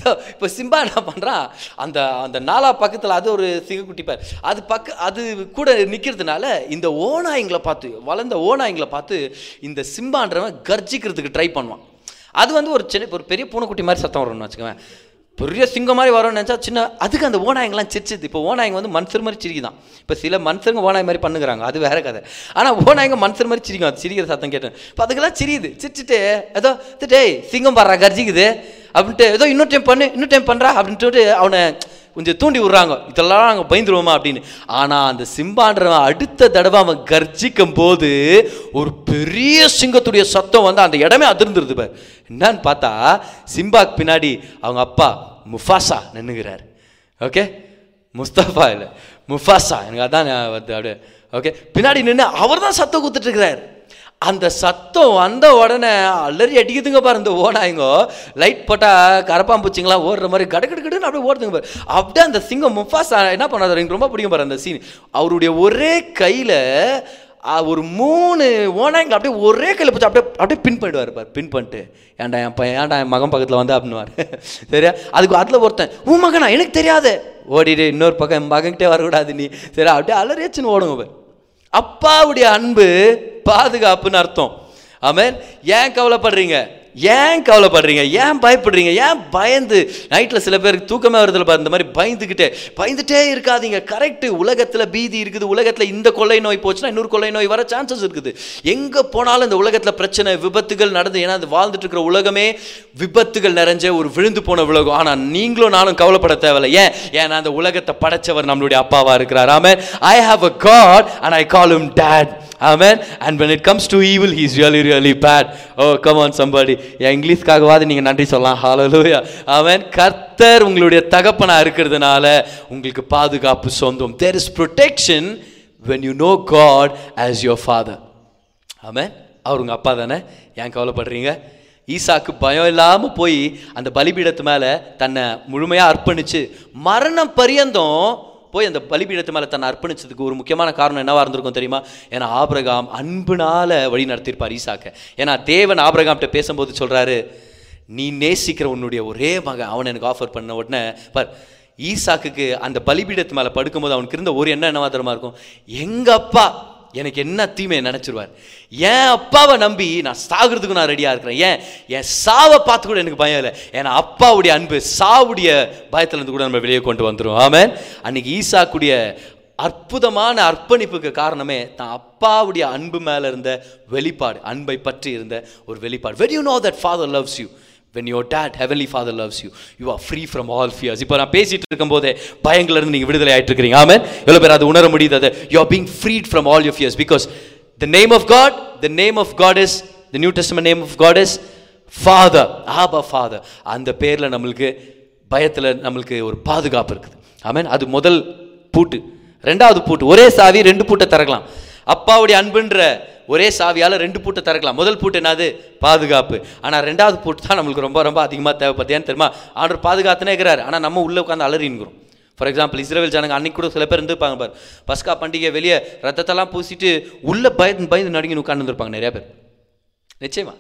ஸோ இப்போ சிம்பா என்ன பண்ணுறான் அந்த அந்த நாலா பக்கத்தில் அது ஒரு சிங்கக்குட்டி பேர். அது பக்க அது கூட நிற்கிறதுனால இந்த ஓனாய்ங்களை பார்த்து வளர்ந்த ஓனாய்ங்களை பார்த்து இந்த சிம்பான்றவன் கர்ஜிக்கிறதுக்கு ட்ரை பண்ணுவான். அது வந்து ஒரு சின்ன ஒரு பெரிய பூனைக்குட்டி மாதிரி சத்தம் வரும்னு வச்சுக்கோவேன் பெரிய சிங்கம் மாதிரி வரும்னு நினச்சா சின்ன அதுக்கு அந்த ஓநாயங்கெல்லாம் சிரிச்சுது. இப்போ ஓநாயங்க வந்து மனுஷர் மாதிரி சிரிக்குதான். இப்போ சில மனுஷருங்க ஓநாய் மாதிரி பண்ணுகிறாங்க. அது வேற கதை. ஆனால் ஓநாயங்க மனுஷர் மாதிரி சிரிக்கும். அது சிரிக்கிற சத்தம் கேட்டேன். இப்போ அதுக்கெல்லாம் சிரியுது. சிரிச்சுட்டு ஏதோ டேய் சிங்கம் பாடுறா கர்ஜிக்குது. அப்படின்ட்டு ஏதோ இன்னொரு டைம் பண்ணு இன்னொரு டைம் பண்ணுறா அப்படின்ட்டு அவனை கொஞ்சம் தூண்டி விடுறாங்க. இதெல்லாம் நாங்கள் பயந்துருவோமா அப்படின்னு. ஆனால் அந்த சிம்பான்றவன் அடுத்த தடவை அவன் கர்ஜிக்கும் போது ஒரு பெரிய சிங்கத்துடைய சத்தம் வந்து அந்த இடமே அதிர்ந்துருது பார். என்னன்னு பார்த்தா சிம்பாக்கு பின்னாடி அவங்க அப்பா முஃபாசா நின்னுகிறார். ஓகே? முஸ்தபா இல்லை. முஃபாசா. எனக்கு அதான் அப்படியே. ஓகே? பின்னாடி நின்று அவர் தான் சத்தம் கொடுத்துட்டு இருக்கிறார். அந்த சத்தம் வந்த உடனே அலறி அடிக்குதுங்க பாரு இந்த ஓனாயுங்க லைட் போட்டால் கரப்பாம்பூச்சிங்களா ஓடுற மாதிரி கடு கடு கடுன்னு அப்படியே ஓடுதுங்க பாரு. அப்படியே அந்த சிங்கம் முஃபாசா என்ன பண்ணாரு எனக்கு ரொம்ப பிடிக்கும் பாரு அந்த சீன் அவருடைய ஒரே கையில் ஒரு மூணு ஓனாய்ங்களை அப்படியே ஒரே கையில் பிடிச்சி அப்படியே அப்படியே பின் பண்ணிடுவார் பார் பின் பண்ணிட்டு. ஏன்டா என் பையன் ஏன்டா என் மகன் பக்கத்தில் வந்து அப்படின்னுவார். [LAUGHS] சரியா? அதுக்கு அதில் ஒருத்தன் உன் மகனா? எனக்கு தெரியாது. ஓடிடு இன்னொரு பக்கம் என் மகன்கிட்டே வரக்கூடாது நீ. சரி அப்படியே அலறியாச்சுன்னு ஓடுங்க பார். அப்பாவுடைய அன்பு பாதுகாப்புன்னு அர்த்தம். ஆமேன். ஏன் கவலைப்படுறீங்க? ஏன் கவலைப்படுறீங்க? ஏன் பயப்படுறீங்க? ஏன் பயந்து? நைட்டில் சில பேருக்கு தூக்கமே வருதுல பாரு இந்த மாதிரி பயந்துக்கிட்டே பயந்துட்டே இருக்காதீங்க. கரெக்டு உலகத்தில் பீதி இருக்குது. உலகத்தில் இந்த கொள்ளை நோய் போச்சுன்னா இன்னொரு கொள்ளை நோய் வர சான்சஸ் இருக்குது. எங்கே போனாலும் இந்த உலகத்தில் பிரச்சனை விபத்துகள் நடந்து ஏன்னா அது வாழ்ந்துட்டு இருக்கிற உலகமே விபத்துகள் நிறைஞ்ச ஒரு விழுந்து போன உலகம். ஆனால் நீங்களும் நானும் கவலைப்பட தேவையில்லை. ஏன்? ஏன்னா அந்த உலகத்தை படைச்சவர் நம்மளுடைய அப்பாவாக இருக்கிறார். ஆமே I have a God and I call him dad. And And it comes comes evil evil, he's really bad oh come come somebody. என் இங்கிலீஷ்க்காகவாது நீங்கள் நன்றி சொல்லலாம். ஹாலலூயா அவன் கர்த்தர் உங்களுடைய தகப்பனாக இருக்கிறதுனால உங்களுக்கு பாதுகாப்பு சொந்தம். There is protection when you know God as your father அவன் அவர் உங்கள் அப்பா தானே? ஏன் கவலைப்படுறீங்க? ஈசாக்கு பயம் இல்லாமல் போய் அந்த பலிபீடத்து மேலே தன்னை முழுமையாக அர்ப்பணிச்சு மரணம் பரியந்தம் போய் அந்த பலிபீடத்து மேலே தன்னை அர்ப்பணிச்சதுக்கு ஒரு முக்கியமான காரணம் என்னவாக இருந்திருக்கும் தெரியுமா? ஏன்னா ஆபிரகாம் அன்புனால் வழி நடத்தியிருப்பார் ஈசாக்க. ஏன்னா தேவன் ஆபிரகாம்கிட்ட பேசும்போது சொல்கிறாரு நீ நேசிக்கிற உன்னுடைய ஒரே மகன் அவன் எனக்கு ஆஃபர் பண்ண உடனே பார் ஈசாக்குக்கு அந்த பலிபீடத்து மேலே படுக்கும்போது அவனுக்கு இருந்த ஒரு எண்ணம் என்னவா தெரியுமா இருக்கும்? எங்கப்பா எனக்கு என்ன தீமையை நினச்சிருவார்? என் அப்பாவை நம்பி நான் சாகிறதுக்கு நான் ரெடியாக இருக்கிறேன். ஏன்? என் சாவை பார்த்து கூட எனக்கு பயம் இல்லை. ஏன்னா அப்பாவுடைய அன்பு சாவுடைய பயத்துல இருந்து கூட நம்ம வெளியே கொண்டு வந்துடும் ஆமாம் அன்னைக்கு ஈசாக்குடைய அற்புதமான அர்ப்பணிப்புக்கு காரணமே தான் அப்பாவுடைய அன்பு மேலே இருந்த வெளிப்பாடு அன்பை பற்றி இருந்த ஒரு வெளிப்பாடு. When you know that father loves you when your dad heavenly father loves you you are free from all fears இப்போ நான் பேசிட்டு இருக்கும்போது பயங்கள்லேருந்து நீங்கள் விடுதலை ஆகிட்டு இருக்கிறீங்க ஆமே எவ்வளோ பேர் அது உணர முடியுது அதை you are being freed from all you fears because the name of God the name of God is the new testament name of God is father Abba father அந்த பேரில் நம்மளுக்கு பயத்தில் நம்மளுக்கு ஒரு பாதுகாப்பு இருக்குது ஆமேன் அது முதல் பூட்டு ரெண்டாவது பூட்டு ஒரே சாவி ரெண்டு பூட்டை திறக்கலாம் அப்பாவுடைய அன்புன்ற ஒரே சாவியால் ரெண்டு பூட்டை திறக்கலாம். முதல் பூட்டு என்னது? பாதுகாப்பு. ஆனால் ரெண்டாவது பூட்டு தான் நம்மளுக்கு ரொம்ப ரொம்ப அதிகமாக தேவைப்படுது. ஏன்னு தெரியுமா? ஆண்டவர் பாதுகாத்துனே இருக்கிறார். ஆனால் நம்ம உள்ளே உட்காந்து அலறிங்கிறோம் ஃபார் எக்ஸாம்பிள் இஸ்ரேல் ஜனங்க அன்னைக்கு கூட சில பேர் இருந்திருப்பாங்க பார். பஸ்கா பண்டிகை வெளியே ரத்தத்தெல்லாம் பூசிட்டு உள்ளே பயந்து பயந்து நடுங்கி உட்காந்துருப்பாங்க நிறைய பேர். நிச்சயமா?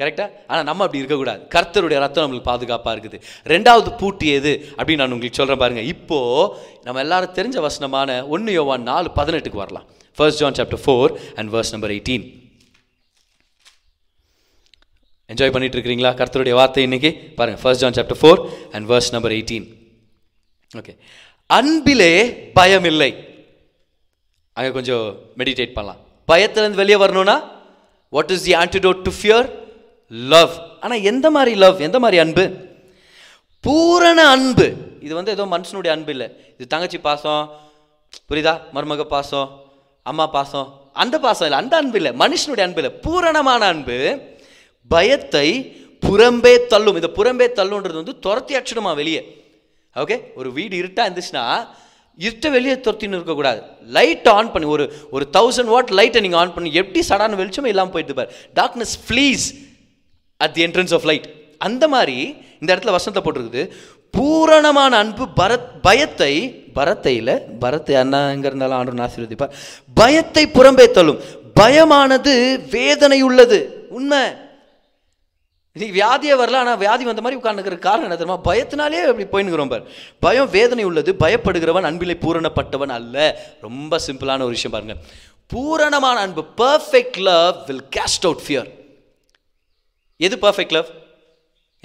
கரெக்டாக ஆனால் நம்ம அப்படி இருக்கக்கூடாது. கர்த்தருடைய ரத்தம் நம்மளுக்கு பாதுகாப்பாக இருக்குது. ரெண்டாவது பூட்டு எது? அப்படின்னு நான் உங்களுக்கு சொல்கிறேன் பாருங்கள் இப்போது நம்ம எல்லாரும் தெரிஞ்ச வசனமான ஒன்று யோவான் நாலு பதினெட்டுக்கு வரலாம். First John chapter four and verse number eighteen enjoy பண்ணிட்டு இருக்கிறீங்களா கர்த்தருடைய வார்த்தை இன்னைக்கு? பாருங்க first John chapter four and verse number eighteen okay அன்பிலே பயம் இல்லை அங்கே கொஞ்சம் மெடிடேட் பண்ணலாம். பயத்துலேருந்து வெளியே வரணும்னா what is the antidote to fear love ஆனால் எந்த மாதிரி லவ் எந்த மாதிரி அன்பு? பூரண அன்பு. இது வந்து ஏதோ மனுஷனுடைய அன்பு இல்லை. இது தங்கச்சி பாசம். புரியுதா? மருமக பாசம். அம்மா பாசம். அந்த பாசம் இல்லை அந்த அன்பு இல்லை மனுஷனுடைய அன்பு இல்லை. பூரணமான அன்பு பயத்தை புறம்பே தள்ளும். இந்த புறம்பே தள்ளுன்றது வந்து துரத்தி அடிச்சிடுமா வெளியே. ஓகே ஒரு வீடு இருட்டாக இருந்துச்சுன்னா இருட்ட வெளியே துரத்தின்னு இருக்கக்கூடாது லைட் ஆன் பண்ணி. ஒரு ஒரு தௌசண்ட் வாட் லைட்டை நீங்கள் ஆன் பண்ணி. எப்படி சடான வெளிச்சமே இல்லாமல் போயிட்டு for darkness flees at the entrance of light அந்த மாதிரி இந்த இடத்துல வசனத்தை போட்டிருக்குது. பூரணமான அன்பு பரத் பயத்தை பரத்தையில் பரத்தை அண்ணாங்க இருந்தாலும் ஆண்டு ஆசீர்வதிப்பார். பயத்தை புறம்பே தள்ளும். பயமானது வேதனை உள்ளது. உண்மை. இன்னைக்கு வியாதியே வரல ஆனால் வியாதி வந்த மாதிரி உட்காந்துக்கிற காரணம் என்ன தெரியுமா? பயத்தினாலே அப்படி போயின்னுக்கிறோம் பார். பயம் வேதனை உள்ளது. பயப்படுகிறவன் அன்பிலே பூரணப்பட்டவன் அல்ல. ரொம்ப சிம்பிளான ஒரு விஷயம் பாருங்க. பூரணமான அன்பு perfect love will cast out fear எது பர்ஃபெக்ட் லவ்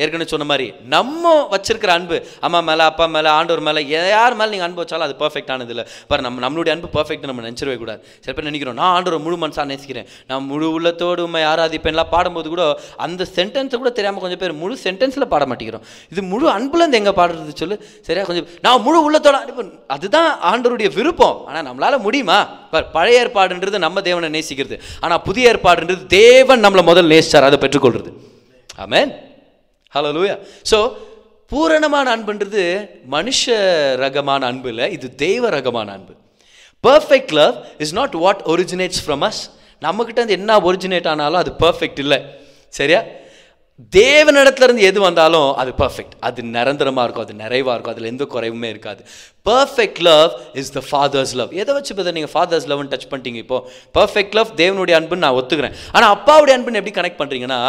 ஏற்கனவே சொன்ன மாதிரி நம்ம வச்சிருக்கிற அன்பு அம்மா மேலே அப்பா மேலே ஆண்டவர் மேலே யார் மேலே நீங்கள் அன்பு வச்சாலும் அது பர்ஃபெக்டானது இல்லை. பாரு நம்ம நம்மளுடைய அன்பு பர்ஃபெக்ட் நம்ம நினச்சிடவே கூடாது. சில பேர் நினைக்கிறோம் நான் ஆண்டவர் முழு மனசாக நேசிக்கிறேன். நான் முழு உள்ளத்தோடு உண்மை ஆராதிப்பேன்லாம் பாடும்போது கூட அந்த சென்டென்ஸை கூட தெரியாமல் கொஞ்சம் பேர் முழு சென்டென்ஸில் பாட மாட்டேங்கிறோம். இது முழு அன்புலேருந்து எங்கே பாடுறது சொல்லு? சரியா? கொஞ்சம் நான் முழு உள்ளத்தோட அன்பு அதுதான் ஆண்டவருடைய விருப்பம். ஆனால் நம்மளால் முடியுமா? பார் பழைய ஏற்பாடுன்றது நம்ம தேவனை நேசிக்கிறது. ஆனால் புதிய ஏற்பாடுன்றது தேவன் நம்மளை முதல் நேசிச்சார் அதை பெற்றுக்கொள்வது ஆமேன். ஹலோ லூயா ஸோ பூரணமான அன்புன்றது மனுஷ ரகமான அன்பு இல்லை இது தெய்வ ரகமான அன்பு. Perfect love is not what originates from us நம்மக்கிட்ட வந்து என்ன ஒரிஜினேட் ஆனாலும் அது பர்ஃபெக்ட் இல்லை. சரியா? தேவனிடத்துல இருந்து எது வந்தாலும் அது பர்ஃபெக்ட் அது நிரந்தரமாக இருக்கும் அது நிறைவாக இருக்கும் அதில் எந்த குறைவுமே இருக்காது. Perfect love is the father's love எதை வச்சு பார்த்தா நீங்கள் ஃபாதர்ஸ் லவ்னு டச் பண்ணிட்டீங்க இப்போ? பர்ஃபெக்ட் லவ் தேவனுடைய அன்புன்னு நான் ஒத்துக்கிறேன். ஆனால் அப்பாவுடைய அன்புன்னு எப்படி கனெக்ட் பண்ணுறீங்கன்னா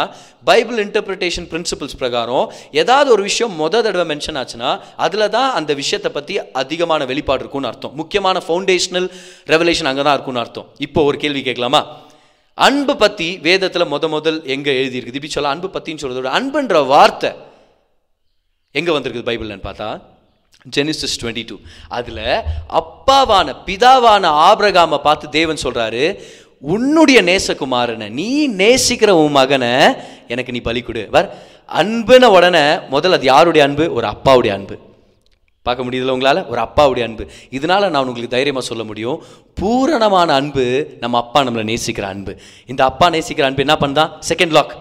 பைபிள் இன்டர்பிரிட்டேஷன் பிரின்சிபல்ஸ் பிரகாரம் ஏதாவது ஒரு விஷயம் முத தடவை மென்ஷன் ஆச்சுன்னா அதில் தான் அந்த விஷயத்தை பற்றி அதிகமான வெளிப்பாடு இருக்கும்னு அர்த்தம். முக்கியமான ஃபவுண்டேஷனல் ரெவலேஷன் அங்கே தான் இருக்கும்னு அர்த்தம். இப்போ ஒரு கேள்வி கேட்கலாமா? அன்பு பத்தி வேதத்தில் முத முதல் எங்கே எழுதியிருக்குது இப்படி சொல்ல அன்பு பற்றின்னு சொல்றதோட அன்புன்ற வார்த்தை எங்கே வந்திருக்குது பைபிள்னு பார்த்தா? Genesis twenty two. அதில் அப்பாவான பிதாவான ஆபிரகாமை பார்த்து தேவன் சொல்கிறாரு உன்னுடைய நேசகுமாரனை நீ நேசிக்கிற உன் மகனை எனக்கு நீ பலி கொடு. வர் அன்புன உடனே முதல்ல அது யாருடைய அன்பு? ஒரு அப்பாவுடைய அன்பு. பார்க்க முடியுதுல உங்களால்? ஒரு அப்பாவுடைய அன்பு. இதனால் நான் உங்களுக்கு தைரியமாக சொல்ல முடியும். பூரணமான அன்பு நம்ம அப்பா நம்மளை நேசிக்கிற அன்பு. இந்த அப்பா நேசிக்கிற அன்பு என்ன பண்ணுதான் செகண்ட் லாக்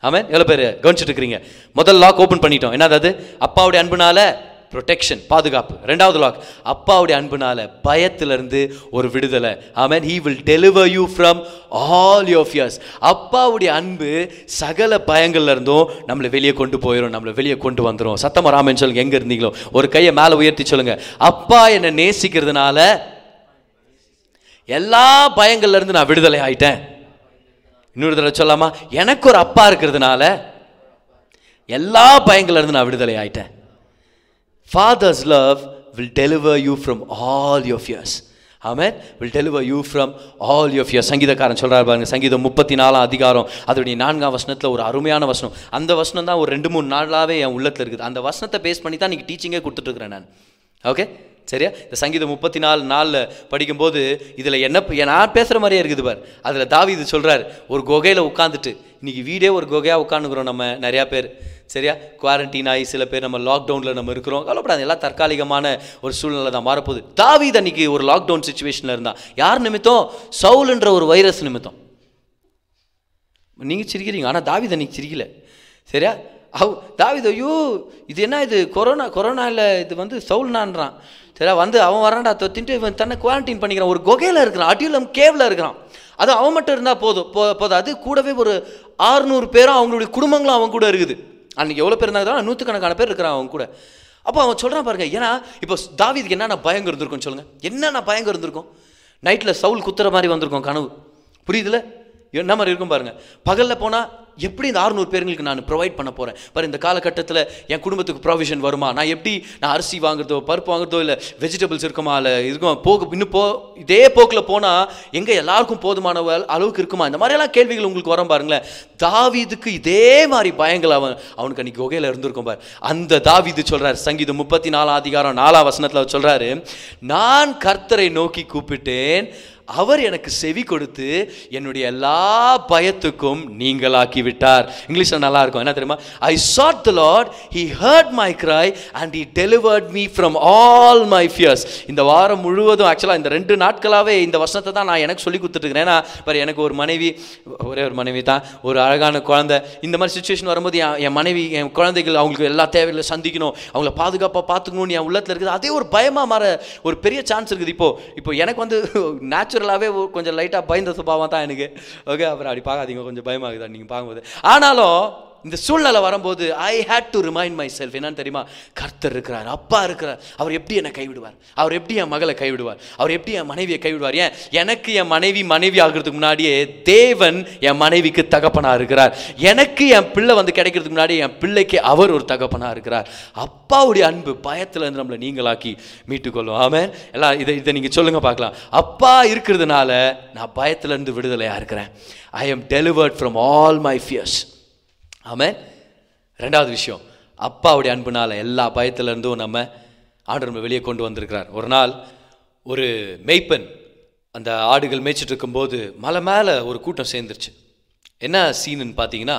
ஆமாம் எவ்வளோ பேர்? கவனிச்சுட்டு இருக்கிறீங்க. முதல் லாக் ஓப்பன் பண்ணிட்டோம். என்ன அதாவது அப்பாவுடைய அன்புனால ப்ரொடெக்ஷன் பாதுகாப்பு. ரெண்டாவது லாக் அப்பாவுடைய அன்புனால பயத்திலிருந்து ஒரு விடுதலை. Amen he will deliver you from all your fears அப்பாவுடைய அன்பு சகல பயங்கள்ல இருந்தும் நம்மளை வெளியே கொண்டு போயிடும் நம்மளை வெளியே கொண்டு வந்துடும் சத்தமாக ராமன் சொல்லுங்க? எங்க இருந்தீங்களோ? ஒரு கையை மேலே உயர்த்தி சொல்லுங்க. அப்பா என்னை நேசிக்கிறதுனால எல்லா பயங்கள்ல இருந்து நான் விடுதலை ஆயிட்டேன். இன்னொரு தடவை சொல்லாமா எனக்கு ஒரு அப்பா இருக்கிறதுனால எல்லா பயங்கள்ல இருந்து நான் விடுதலை ஆயிட்டேன். Father's love will deliver you from all your fears ஆமே will deliver you from all you fear சங்கீதக்காரன் சொல்கிறார் பாருங்க சங்கீதம் முப்பத்தி நாலாம் அதிகாரம் அதோடைய நான்காம் வசனத்தில் ஒரு அருமையான வசனம். அந்த வசனம் தான் ஒரு ரெண்டு மூணு நாளாகவே என் உள்ளத்தில் இருக்குது. அந்த வசனத்தை பேஸ் பண்ணி தான் நீங்கள் டீச்சிங்கே கொடுத்துட்ருக்குறேன் நான். ஓகே சரியா? இந்த சங்கீதம் முப்பத்தி நாலு நாளில் படிக்கும்போது இதில் என்ன நான் பேசுகிற மாதிரியே இருக்குது பார். அதில் தாவி இது சொல்கிறார் ஒரு குகையில் உட்காந்துட்டு இன்றைக்கி வீடே ஒரு குகையாக உட்காந்துக்கிறோம் நம்ம நிறையா பேர். சரியா? குவாரண்டைன் ஆகி சில பேர் நம்ம லாக்டவுனில் நம்ம இருக்கிறோம். கவலைப்படாது எல்லாம் தற்காலிகமான ஒரு சூழ்நிலை தான் மாறப்போகுது. தாவீது அன்னைக்கு ஒரு லாக்டவுன் சுச்சுவேஷனில் இருந்தான். யார் நிமித்தம்? சவுல்ன்ற ஒரு வைரஸ் நிமித்தம். நீங்கள் சிரிக்கிறீங்க ஆனால் தாவித் அன்னைக்கு சிரிக்கல. சரியா? அவ் தாவித ஐயோ இது என்ன இது கொரோனா கொரோனாவில் இது வந்து சவுல்னான்றான். சரி வந்து அவன் வரான்டா தொத்தின்ட்டு இவன் தன்னை குவாரண்டைன் பண்ணிக்கிறான். ஒரு குகையில் இருக்கிறான் அடியில் கேவில் இருக்கிறான். அது அவன் மட்டும் இருந்தால் போதும் போ போதும் அது கூடவே ஒரு ஆறுநூறு பேரும் அவங்களுடைய குடும்பங்களும் அவன் கூட இருக்குது. அன்றைக்கி எவ்வளோ பேர் இருந்தாங்க நூற்றுக்கணக்கான பேர் இருக்கிறான் அவன் கூட. அப்போ அவன் சொல்கிறான் பாருங்க ஏன்னா இப்போ தாவிதுக்கு என்னென்ன பயங்க இருந்திருக்கும் சொல்லுங்கள் என்னென்ன பயங்க இருந்திருக்கும்? நைட்டில் சவுல் குத்துற மாதிரி வந்திருக்கும் கனவு. புரியுதுல? என்ன மாதிரி இருக்கும் பாருங்கள் பகலில் போனால் எப்படி இந்த 600 பேருங்களுக்கு நான் ப்ரொவைட் பண்ண போகிறேன் பாரு இந்த காலகட்டத்தில் என் குடும்பத்துக்கு ப்ரொவிஷன் வருமா? நான் எப்படி நான் அரிசி வாங்குறதோ பருப்பு வாங்குறதோ இல்லை வெஜிடபிள்ஸ் இருக்குமா இல்லை இருக்கும் போக இன்னும் போ இதே போக்கில் போனால் எங்கே எல்லாருக்கும் போதுமான அளவுக்கு இருக்குமா? இந்த மாதிரியெல்லாம் கேள்விகள் உங்களுக்கு வரும் பாருங்களேன். தாவிதுக்கு இதே மாதிரி பயங்கள் அவன் அவனுக்கு அன்னைக்கு குகையில் இருந்திருக்கும் பாரு. அந்த தாவிது சொல்கிறார் சங்கீதம் முப்பத்தி நாலாம் அதிகாரம் நாலாம் வசனத்தில் சொல்கிறாரு நான் கர்த்தரை நோக்கி கூப்பிட்டேன் அவர் எனக்கு செவி கொடுத்து என்னுடைய எல்லா பயத்துக்கும் நீங்களாக்கி விட்டார் இங்கிலீஷில் நல்லா இருக்கும் என்ன தெரியுமா? I sought the lord he heard my cry and he delivered me from all my fears இந்த வாரம் முழுவதும் ஆக்சுவலாக இந்த ரெண்டு நாட்களாகவே இந்த வசனத்தை தான் நான் எனக்கு சொல்லி கொடுத்துட்ருக்கிறேன் ஏன்னா பாரு எனக்கு ஒரு மனைவி ஒரே ஒரு மனைவி தான் ஒரு அழகான குழந்தை. இந்த மாதிரி சுச்சுவேஷன் வரும்போது என் மனைவி என் குழந்தைகள் அவங்களுக்கு எல்லா தேவைகளை சந்திக்கணும். அவங்கள பாதுகாப்பாக பார்த்துக்கணும்னு என் உள்ளத்தில் இருக்குது. அதே ஒரு பயமாக மாற ஒரு பெரிய சான்ஸ் இருக்குது. இப்போ இப்போ எனக்கு வந்து [LAUGHS] நேச்சுரல் நேச்சுரலாகவே கொஞ்சம் லைட்டாக பயந்த சுபாவம் தான் எனக்கு. ஓகே அப்புறம் அப்படி பார்க்காதீங்க கொஞ்சம் பயமாகுதா நீங்கள் பார்க்கும்போது? ஆனாலும் இந்த சூழ்நிலை வரும்போது I had to remind myself என்னன்னு தெரியுமா? கர்த்தர் இருக்கிறார் அப்பா இருக்கிறார். அவர் எப்படி என்னை கைவிடுவார்? அவர் எப்படி என் மகளை கைவிடுவார்? அவர் எப்படி என் மனைவியை கைவிடுவார்? ஏன்? எனக்கு என் மனைவி மனைவி ஆகிறதுக்கு முன்னாடியே தேவன் என் மனைவிக்கு தகப்பனாக இருக்கிறார். எனக்கு என் பிள்ளை வந்து கிடைக்கிறதுக்கு முன்னாடி என் பிள்ளைக்கு அவர் ஒரு தகப்பனாக இருக்கிறார். அப்பாவுடைய அன்பு பயத்தில் இருந்து நம்மளை நீங்களாக்கி மீட்டுக்கொள்ளும். ஆமென். எல்லாம் இதை இதை நீங்கள் சொல்லுங்கள் பார்க்கலாம். அப்பா இருக்கிறதுனால நான் பயத்திலேருந்து விடுதலையாக இருக்கிறேன். I am delivered from all my fears ஆமாம் ரெண்டாவது விஷயம் அப்பாவுடைய அன்புனால் எல்லா பயத்திலேருந்தும் நம்ம ஆண்டு நம்ம வெளியே கொண்டு வந்திருக்கிறார். ஒரு நாள் ஒரு மெய்ப்பன் அந்த ஆடுகள் மேய்ச்சிட்டு இருக்கும்போது மலை மேலே ஒரு கூட்டம் சேர்ந்துருச்சு. என்ன சீனுன்னு பார்த்தீங்கன்னா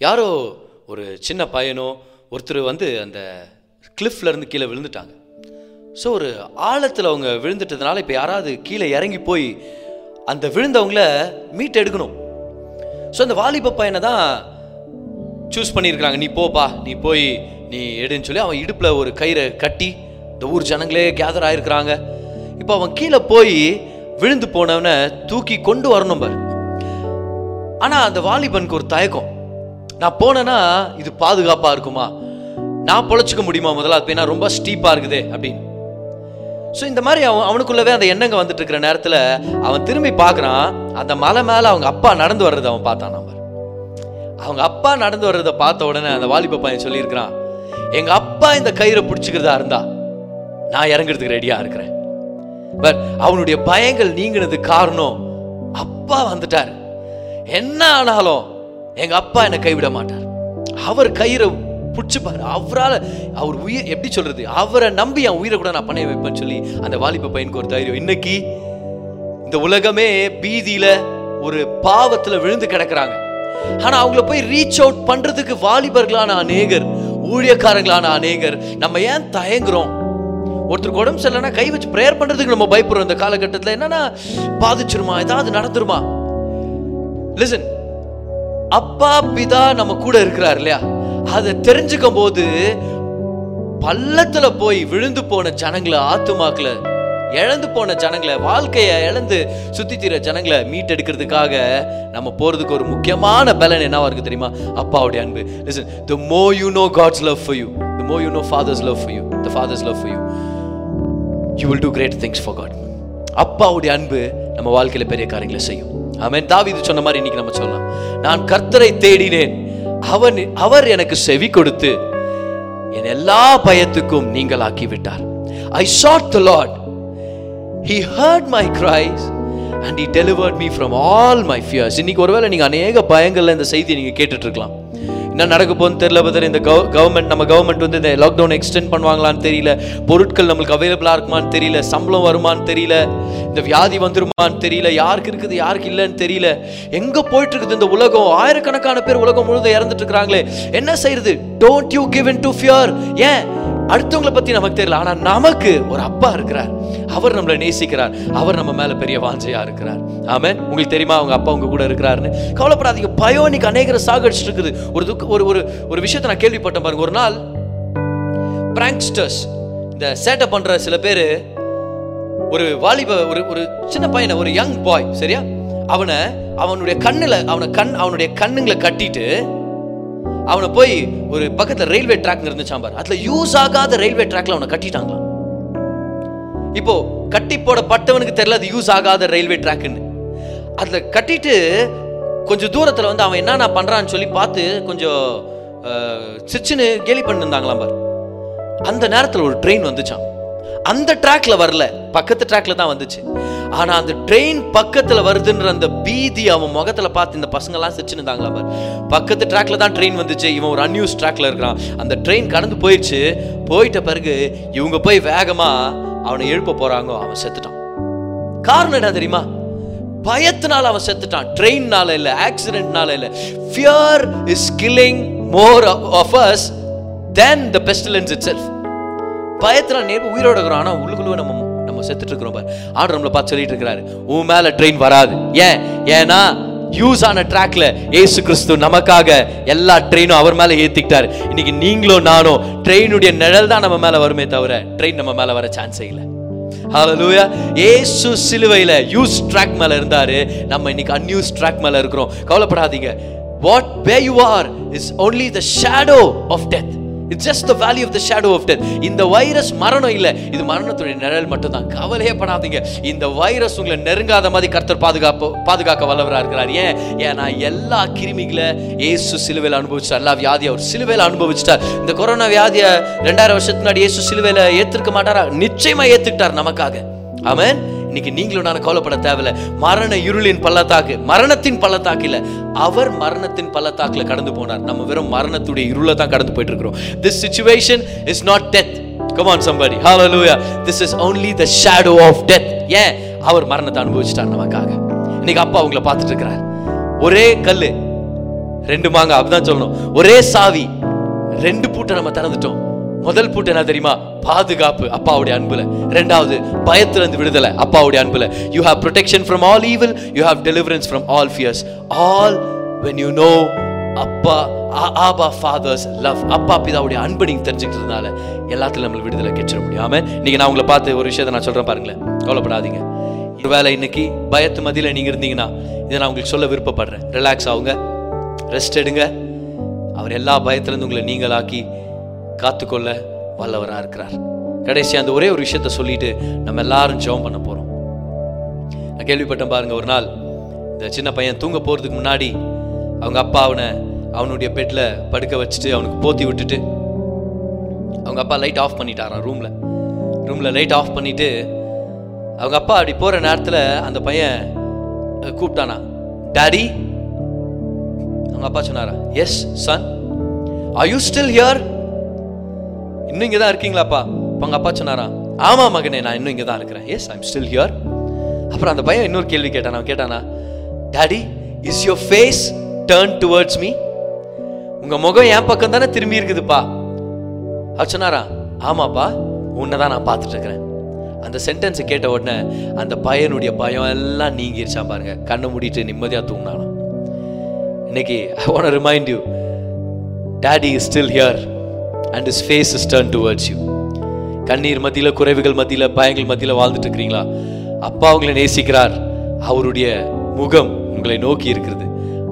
யாரோ ஒரு சின்ன பையனோ ஒருத்தர் வந்து அந்த கிளிஃப்லேருந்து கீழே விழுந்துட்டாங்க. ஸோ ஒரு ஆழத்தில் அவங்க விழுந்துட்டதுனால இப்போ யாராவது கீழே இறங்கி போய் அந்த விழுந்தவங்கள மீட் எடுக்கணும் ஸோ அந்த வாலிப பையனை தான் சூஸ் பண்ணியிருக்கிறாங்க. நீ போப்பா நீ போய் நீ எடுன்னு சொல்லி அவன் இடுப்பில் ஒரு கயிறை கட்டி இந்த ஊர் ஜனங்களே கேதர் ஆகிருக்கிறாங்க இப்போ அவன் கீழே போய் விழுந்து போனவனை தூக்கி கொண்டு வரணும் பாரு. ஆனால் அந்த வாலிபனுக்கு ஒரு தயக்கம். நான் போனேன்னா இது பாதுகாப்பாக இருக்குமா? நான் பொழைச்சிக்க முடியுமா முதல்ல? அது ஏன்னா ரொம்ப ஸ்டீப்பாக இருக்குதே அப்படின்னு. ஸோ இந்த மாதிரி அவன் அவனுக்குள்ளவே அந்த எண்ணங்க வந்துட்டு இருக்கிற நேரத்தில் அவன் திரும்பி பார்க்குறான். அந்த மலை மேலே அவங்க அப்பா நடந்து வர்றதை அவன் பார்த்தான் நம்ம. அவங்க அப்பா நடந்து வர்றதை பார்த்த உடனே அந்த வாலிப பையன் சொல்லியிருக்கிறான் எங்க அப்பா இந்த கயிறை பிடிச்சிக்கிறதா இருந்தா நான் இறங்குறதுக்கு ரெடியா இருக்கிறேன். பட் அவனுடைய பயங்கள் நீங்கினது காரணம் அப்பா வந்துட்டார். என்ன ஆனாலும் எங்க அப்பா என்னை கைவிட மாட்டார். அவர் கயிறை பிடிச்சிப்பார் அவரால் அவர் உயிர் எப்படி சொல்றது அவரை நம்பி என் உயிரை கூட நான் பண்ண வைப்பேன்னு சொல்லி அந்த வாலிப பையனுக்கு ஒரு தைரியம். இன்னைக்கு இந்த உலகமே பீதியில ஒரு பாவத்துல விழுந்து கிடக்குறாங்க. ஆனா அவங்கள போய் ரீச் அவுட் பண்றதுக்கு வாலிபர்களான அநேகர் ஊழியக்காரங்களான அநேகர். நம்ம ஏன் தயங்குறோம்? ஒருத்தருக்கு உடம்பு சரியில்லைன்னா கை வச்சு ப்ரேயர் பண்றதுக்கு நம்ம பயப்படுறோம் இந்த காலகட்டத்தில். என்னன்னா பாதிச்சிருமா? ஏதாவது நடந்துருமா? லிசன் அப்பா பிதா நம்ம கூட இருக்கிறார் இல்லையா? அதை தெரிஞ்சுக்கும் போது பள்ளத்துல போய் விழுந்து போன ஜனங்களை ஆத்துமாக்களை இழந்து போன ஜனங்களை வாழ்க்கையை இழந்து சுத்தி தீர ஜனங்களை மீட்டெடுக்கிறதுக்காக நம்ம போறதுக்கு ஒரு முக்கியமான பலன் என்னவா இருக்கு தெரியுமா? அப்பாவுடைய அன்பு. Listen the more you know God's love for you the more you know father's love for you the father's love for you you will do great things for God அப்பாவுடைய அன்பு நம்ம வாழ்க்கையில பெரிய காரியங்களை செய்யும். ஆமென் இது சொன்ன மாதிரி இன்னைக்கு நம்ம சொல்லலாம். நான் கர்த்தரை தேடினேன். அவன் அவர் எனக்கு செவி கொடுத்து என் எல்லா பயத்துக்கும் நீங்களாக்கி விட்டார் I sought the lord he heard my cries and he delivered me from all my fears இன்னைக்கு ஒருவேளை நீங்கள் அநேக பயங்கள்ல இந்த செய்தியை நீங்கள் கேட்டுட்ருக்கலாம் என்ன நடக்க போகுதுன்னு தெரியல பதர் இந்த கவர்மெண்ட் நம்ம கவர்மெண்ட் வந்து இந்த லாக்டவுன் எக்ஸ்டெண்ட் பண்ணுவாங்களான்னு தெரியல. பொருட்கள் நம்மளுக்கு அவைலபிளாக இருக்குமான்னு தெரியல. சம்பளம் வருமான்னு தெரியல. இந்த வியாதி வந்துருமான்னு தெரியல. யாருக்கு இருக்குது யாருக்கு இல்லைன்னு தெரியல. எங்கே போயிட்டு இருக்குது இந்த உலகம்? ஆயிரக்கணக்கான பேர் உலகம் முழுதும் இறந்துட்டு இருக்கிறாங்களே என்ன செய்யறது don't you give in to fear ஏன்? அடுத்தவங்களை பற்றி நமக்கு தெரியல. ஆனால் நமக்கு ஒரு அப்பா இருக்கிறார். அவர் நம்மளை நேசிக்கிறார். அவர் நம்ம மேல பெரிய வாஞ்சையா இருக்கிறார். ஆமென். உங்களுக்கு தெரியுமா அவங்க அப்பா உங்க கூட இருக்கிறாருன்னு? கவலைப்படாதீங்க. பயம் இன்னைக்கு அநேகரை சாகடிச்சிட்டு இருக்குது. ஒரு துக்க ஒரு ஒரு ஒரு விஷயத்தை நான் கேள்விப்பட்டேன் பாருங்க. ஒரு நாள் பிராங்க்ஸ்டர்ஸ் இந்த சேட்டை பண்ற சில பேர் ஒரு வாலிப ஒரு ஒரு சின்ன பையனை ஒரு யங் பாய் சரியா? அவனை அவனுடைய கண்ணுல அவனை கண் அவனுடைய கண்ணுங்களை கட்டிட்டு அவனை போய் ஒரு பக்கத்துல ரயில்வே ட்ராக் இருந்துச்சான் பாரு. அதுல யூஸ் ஆகாத ரயில்வே ட்ராக்ல அவனை கட்டிட்டாங்களாம். இப்போ கட்டி போடப்பட்டவனுக்கு தெரியல அது யூஸ் ஆகாத ரயில்வே ட்ராக்குன்னு அதில் கட்டிட்டு கொஞ்சம் தூரத்தில் வந்து அவன் என்னென்ன பண்ணுறான்னு சொல்லி பார்த்து கொஞ்சம் சிச்சுன்னு கேலி பண்ணிருந்தாங்களாம் பாரு. அந்த நேரத்தில் ஒரு ட்ரெயின் வந்துச்சான் அந்த ட்ராக்ல வரல. பக்கத்து ட்ராக்ல தான் வந்துச்சு. ஆனா அந்த ட்ரெயின் பக்கத்துல வருதுன்ற அந்த பீதி அவன் முகத்துல பார்த்து இந்த பசங்க எல்லாம் சிரிச்சுன்னு இருந்தாங்களா பக்கத்து ட்ராக்ல தான் ட்ரெயின் வந்துச்சு. இவன் ஒரு அன்யூஸ் ட்ராக்ல இருக்கிறான். அந்த ட்ரெயின் கடந்து போயிடுச்சு போயிட்ட பிறகு இவங்க போய் வேகமா அவனை எழுப்ப போறாங்க அவன் செத்துட்டான். காரணம் என்ன தெரியுமா? பயத்தினால அவன் செத்துட்டான். ட்ரெயின்னால இல்ல ஆக்சிடென்ட்னால இல்ல. Fear is killing more of us than the pestilence itself பயத்தில் நேர்ப்பு உயிரோட இருக்கிறோம். ஆனால் உள்ளுக்குள்ள நம்ம நம்ம செத்துட்டு இருக்கிறோம் பாரு. ஆண்டு நம்மளை பார்த்து சொல்லிட்டு இருக்கிறாரு. உன் மேலே ட்ரெயின் வராது. ஏன்? ஏன்னா யூஸ் ஆன ட்ராக்ல ஏசு கிறிஸ்து நமக்காக எல்லா ட்ரெயினும் அவர் மேலே ஏத்திக்கிட்டாரு. இன்னைக்கு நீங்களும் நானும் ட்ரெயினுடைய நிழல் தான் நம்ம மேலே வருமே தவிர ட்ரெயின் நம்ம மேலே வர சான்ஸே இல்லை. ஹalleluya ஏசு சிலுவையில் யூஸ் ட்ராக் மேலே இருந்தார். நம்ம இன்னைக்கு அன்யூஸ் ட்ராக் மேலே இருக்கிறோம். கவலைப்படாதீங்க. What way you are is only the shadow of death it's just the valley of the shadow of death இந்த வைரஸ் மரணம் இல்லை. இது மரணத்துடைய நிழல் மட்டும்தான். கவலையே படாதீங்க இந்த வைரஸ் உங்களை நெருங்காத மாதிரி கர்த்தர் பாதுகாப்பு பாதுகாக்க வல்லவரா இருக்கிறார். ஏன்? ஏன்னா எல்லா கிருமிகளை ஏசு சிலுவையில் அனுபவிச்சார். எல்லா வியாதியை அவர் சிலுவையில் அனுபவிச்சிட்டார். இந்த கொரோனா வியாதியை ரெண்டாயிரம் வருஷத்துக்கு முன்னாடி ஏசு சிலுவையில் ஏற்றுக்க மாட்டாரா? நிச்சயமா ஏற்றுக்கிட்டார் நமக்காக. ஆமென் இன்னைக்கு நீங்களும் நான் கவலைப்பட தேவையில்ல. மரண இருளின் பள்ளத்தாக்கு மரணத்தின் பள்ளத்தாக்கு இல்ல அவர் மரணத்தின் பள்ளத்தாக்குல கடந்து போனார். நம்ம வெறும் மரணத்துடைய இருளை தான் கடந்து போயிட்டு இருக்கிறோம். This situation is not death come on somebody hallelujah. This is only the shadow of death. ஏன் அவர் மரணத்தை அனுபவிச்சிட்டார் நமக்காக. இன்னைக்கு அப்பா உங்களை பார்த்துட்டு இருக்கிறார். ஒரே கல்லு ரெண்டு மாங்க அப்படிதான் சொல்லணும். ஒரே சாவி ரெண்டு பூட்டை நம்ம திறந்துட்டோம். முதல் பூட்டு என்ன தெரியுமா? பாதுகாப்பு. அப்பாவுடைய அன்புல. ரெண்டாவது பயத்துல இருந்து விடுதலை. அப்பாவுடைய அன்புல. You have protection from all evil you have deliverance from all fears all when you know அப்பா ஆபா ஃபாதர்ஸ் லவ் அப்பா பிதாவுடைய அன்பு நீங்க தெரிஞ்சுக்கிட்டதுனால எல்லாத்துலயும் நம்மளுக்கு விடுதலை கெச்சிட முடியாம. ஆமென். இன்னைக்கு நான் உங்களை பார்த்து ஒரு விஷயத்தை நான் சொல்றேன் பாருங்களேன். கவலைப்படாதீங்க. ஒருவேளை இன்னைக்கு பயத்து மதியில் நீங்க இருந்தீங்கன்னா இதை நான் உங்களுக்கு சொல்ல விருப்பப்படுறேன். ரிலாக்ஸ் ஆகுங்க. ரெஸ்ட் எடுங்க. அவர் எல்லா பயத்துலேருந்து உங்களை நீங்களாக்கி காத்துக்கொள்ள வல்லவராக இருக்கிறார். கடைசி அந்த ஒரே ஒரு விஷயத்த சொல்லிட்டு நம்ம எல்லாரும் ஜெபம் பண்ண போறோம். நான் கேள்விப்பட்டேன் பாருங்க ஒரு நாள் இந்த சின்ன பையன் தூங்க போறதுக்கு முன்னாடி அவங்க அப்பா அவனை அவனுடைய பெட்டில் படுக்க வச்சுட்டு அவனுக்கு போத்தி விட்டுட்டு அவங்க அப்பா லைட் ஆஃப் பண்ணிட்டாரான் ரூம்ல ரூம்ல லைட் ஆஃப் பண்ணிட்டு அவங்க அப்பா அப்படி போற நேரத்தில் அந்த பையன் கூப்பிட்டானா டாடி அவங்க அப்பா சொன்னாரா yes son I you still here இன்னும் இங்கே தான் இருக்கீங்களாப்பா? அப்ப அப்பா சொன்னாரா? ஆமாம் மகனே நான் இன்னும் இங்கே தான் இருக்கிறேன். எஸ் ஐம் ஸ்டில் ஹியர் அப்புறம் அந்த பையன் இன்னொரு கேள்வி கேட்டான்? அவன் கேட்டானா daddy is your face turn towards me உங்கள் முகம் என் பக்கம் தானே திரும்பி இருக்குதுப்பா. அவர் சொன்னாரா ஆமாப்பா உன்னை தான் நான் பார்த்துட்டு இருக்கிறேன். அந்த சென்டென்ஸை கேட்ட உடனே அந்த பையனுடைய பயம் எல்லாம் நீங்கிருச்சான் பாருங்க. கண்ணை மூடிட்டு நிம்மதியாக தூங்கினாலும் இன்னைக்கு I want remind you daddy is still here and his face is turn towards you கண்ணீர் மத்தியில் குறைவுகள் மத்தியில் பயங்கள் மத்தியில் வாழ்ந்துட்டு இருக்கிறீங்களா அப்பா உங்களை நேசிக்கிறார். அவருடைய முகம் உங்களை நோக்கி இருக்கிறது.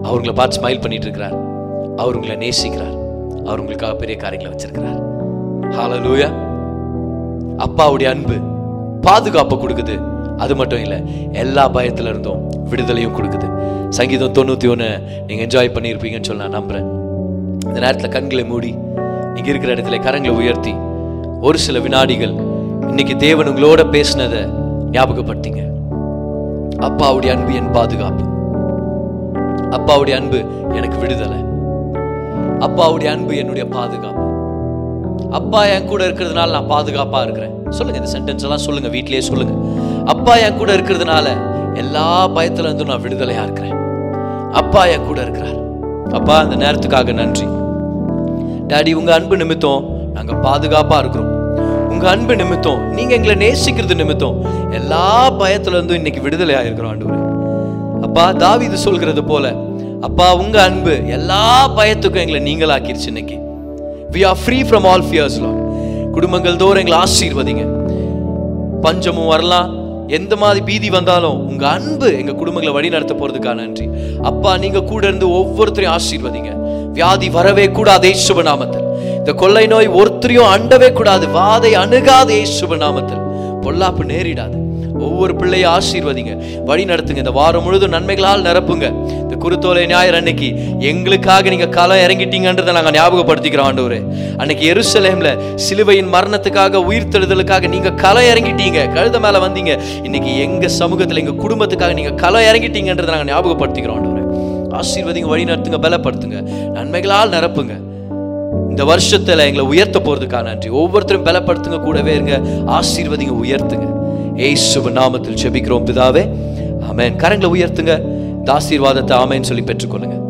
அவங்கள பார்த்து ஸ்மைல் பண்ணிட்டு இருக்கிறார் அவர் உங்களை நேசிக்கிறார். அவர் உங்களுக்காக பெரிய காரியங்களை வச்சிருக்கிறார். ஹாலலூயா அப்பாவுடைய அன்பு பாதுகாப்பு கொடுக்குது. அது மட்டும் இல்லை எல்லா பயத்துல இருந்தும் விடுதலையும் கொடுக்குது. சங்கீதம் தொண்ணூத்தி ஒன்று நீங்க என்ஜாய் பண்ணியிருப்பீங்கன்னு சொல்ல நான் நம்புறேன். இந்த நேரத்தில் கண்களை மூடி நீங்க இருக்கிற இடத்துல கரங்களை உயர்த்தி ஒரு சில வினாடிகள் இன்னைக்கு தேவன் உங்களோட பேசினதை ஞாபகப்படுத்திங்க. அப்பாவுடைய அன்பு என் பாதுகாப்பு. அப்பாவுடைய அன்பு எனக்கு விடுதலை. அப்பாவுடைய அன்பு என்னுடைய பாதுகாப்பு. அப்பா என் கூட இருக்கிறதுனால நான் பாதுகாப்பா இருக்கிறேன். சொல்லுங்க இந்த சென்டென்ஸ் எல்லாம் சொல்லுங்க வீட்டிலேயே சொல்லுங்க. அப்பா என் கூட இருக்கிறதுனால எல்லா பயத்துல இருந்தும் நான் விடுதலையா இருக்கிறேன். அப்பா என் கூட இருக்கிறார். அப்பா அந்த நேரத்துக்காக நன்றி. டாடி உங்க அன்பு நிமித்தம் நாங்க பாதுகாப்பா இருக்கிறோம். உங்க அன்பு நிமித்தம் நீங்க எங்களை நேசிக்கிறது நிமித்தம் எல்லா பயத்துலேருந்தும் இன்னைக்கு விடுதலை ஆகிருக்கிறோம் ஆண்டு அப்பா இது சொல்கிறது போல அப்பா உங்க அன்பு எல்லா பயத்துக்கும் எங்களை நீங்களாக்கிருச்சு இன்னைக்கு. We are free from all ஃபியர்ஸ்லாம் குடும்பங்கள் தோறும் எங்களை ஆசீர்வதிங்க. பஞ்சமும் வரலாம் எந்த மாதிரி பீதி வந்தாலும் உங்க அன்பு எங்க குடும்பங்களை வழி நடத்த போறதுக்காக நன்றி. அப்பா நீங்க கூட இருந்து ஒவ்வொருத்தரையும் ஆசீர்வதிங்க. வியாதி வரவே கூடாது இயேசுவ நாமத்தில். இந்த கொள்ளை நோய் ஒருத்தரையும் அண்டவே கூடாது வாதை அணுகாது இயேசுவ நாமத்தில். பொல்லாப்பு நேரிடாது. ஒவ்வொரு பிள்ளையை ஆசீர்வதிங்க. வழி நடத்துங்க. இந்த வாரம் முழுதும் நன்மைகளால் நிரப்புங்க. இந்த குருத்தோலை ஞாயிறு அன்னைக்கு எங்களுக்காக நீங்க களம் இறங்கிட்டீங்கன்றதை நாங்கள் ஞாபகப்படுத்திக்கிறோம் ஆண்டவரே. அன்னைக்கு எருசலேம்ல சிலுவையின் மரணத்துக்காக உயிர்த்தெழுதலுக்காக நீங்க களம் இறங்கிட்டீங்க. கழுத மேல வந்தீங்க. இன்னைக்கு எங்க சமூகத்துல எங்க குடும்பத்துக்காக நீங்க களம் இறங்கிட்டீங்கன்றதை நாங்கள் ஞாபகப்படுத்திக்கிறோம் ஆண்டவரே. ஆசீர்வதிங்க வழி நடத்துங்க பலப்படுத்துங்க. நன்மைகளால் நிரப்புங்க. இந்த வருஷத்துல எங்களை உயர்த்த போறதுக்காக நன்றி. ஒவ்வொருத்தரும் பலப்படுத்துங்க கூடவே இருங்க. ஆசீர்வதிங்க உயர்த்துங்க. ஏசுவ நாமத்தில் செபிக்கிறோம் பிதாவே. ஆமென். கரங்களை உயர்த்துங்க. இந்த ஆசீர்வாதத்தை ஆமென் சொல்லி பெற்றுக்கொள்ளுங்க.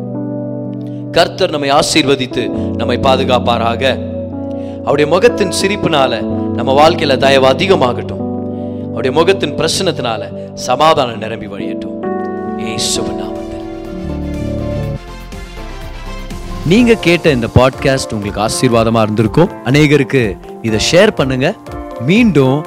கர்த்தர் நம்மை ஆசீர்வதித்து நம்மை பாதுகாப்பாராக. அவருடைய முகத்தின் சிரிப்புனால நம்ம வாழ்க்கையில தயவு அதிகமாகட்டும். அவருடைய முகத்தின் பிரச்சனத்தினால சமாதானம் நிரம்பி வழியட்டும். நாமத்தில். நீங்க கேட்ட இந்த பாட்காஸ்ட் உங்களுக்கு ஆசீர்வாதமா இருந்திருக்கும். அநேகருக்கு இதை ஷேர் பண்ணுங்க. மீண்டும்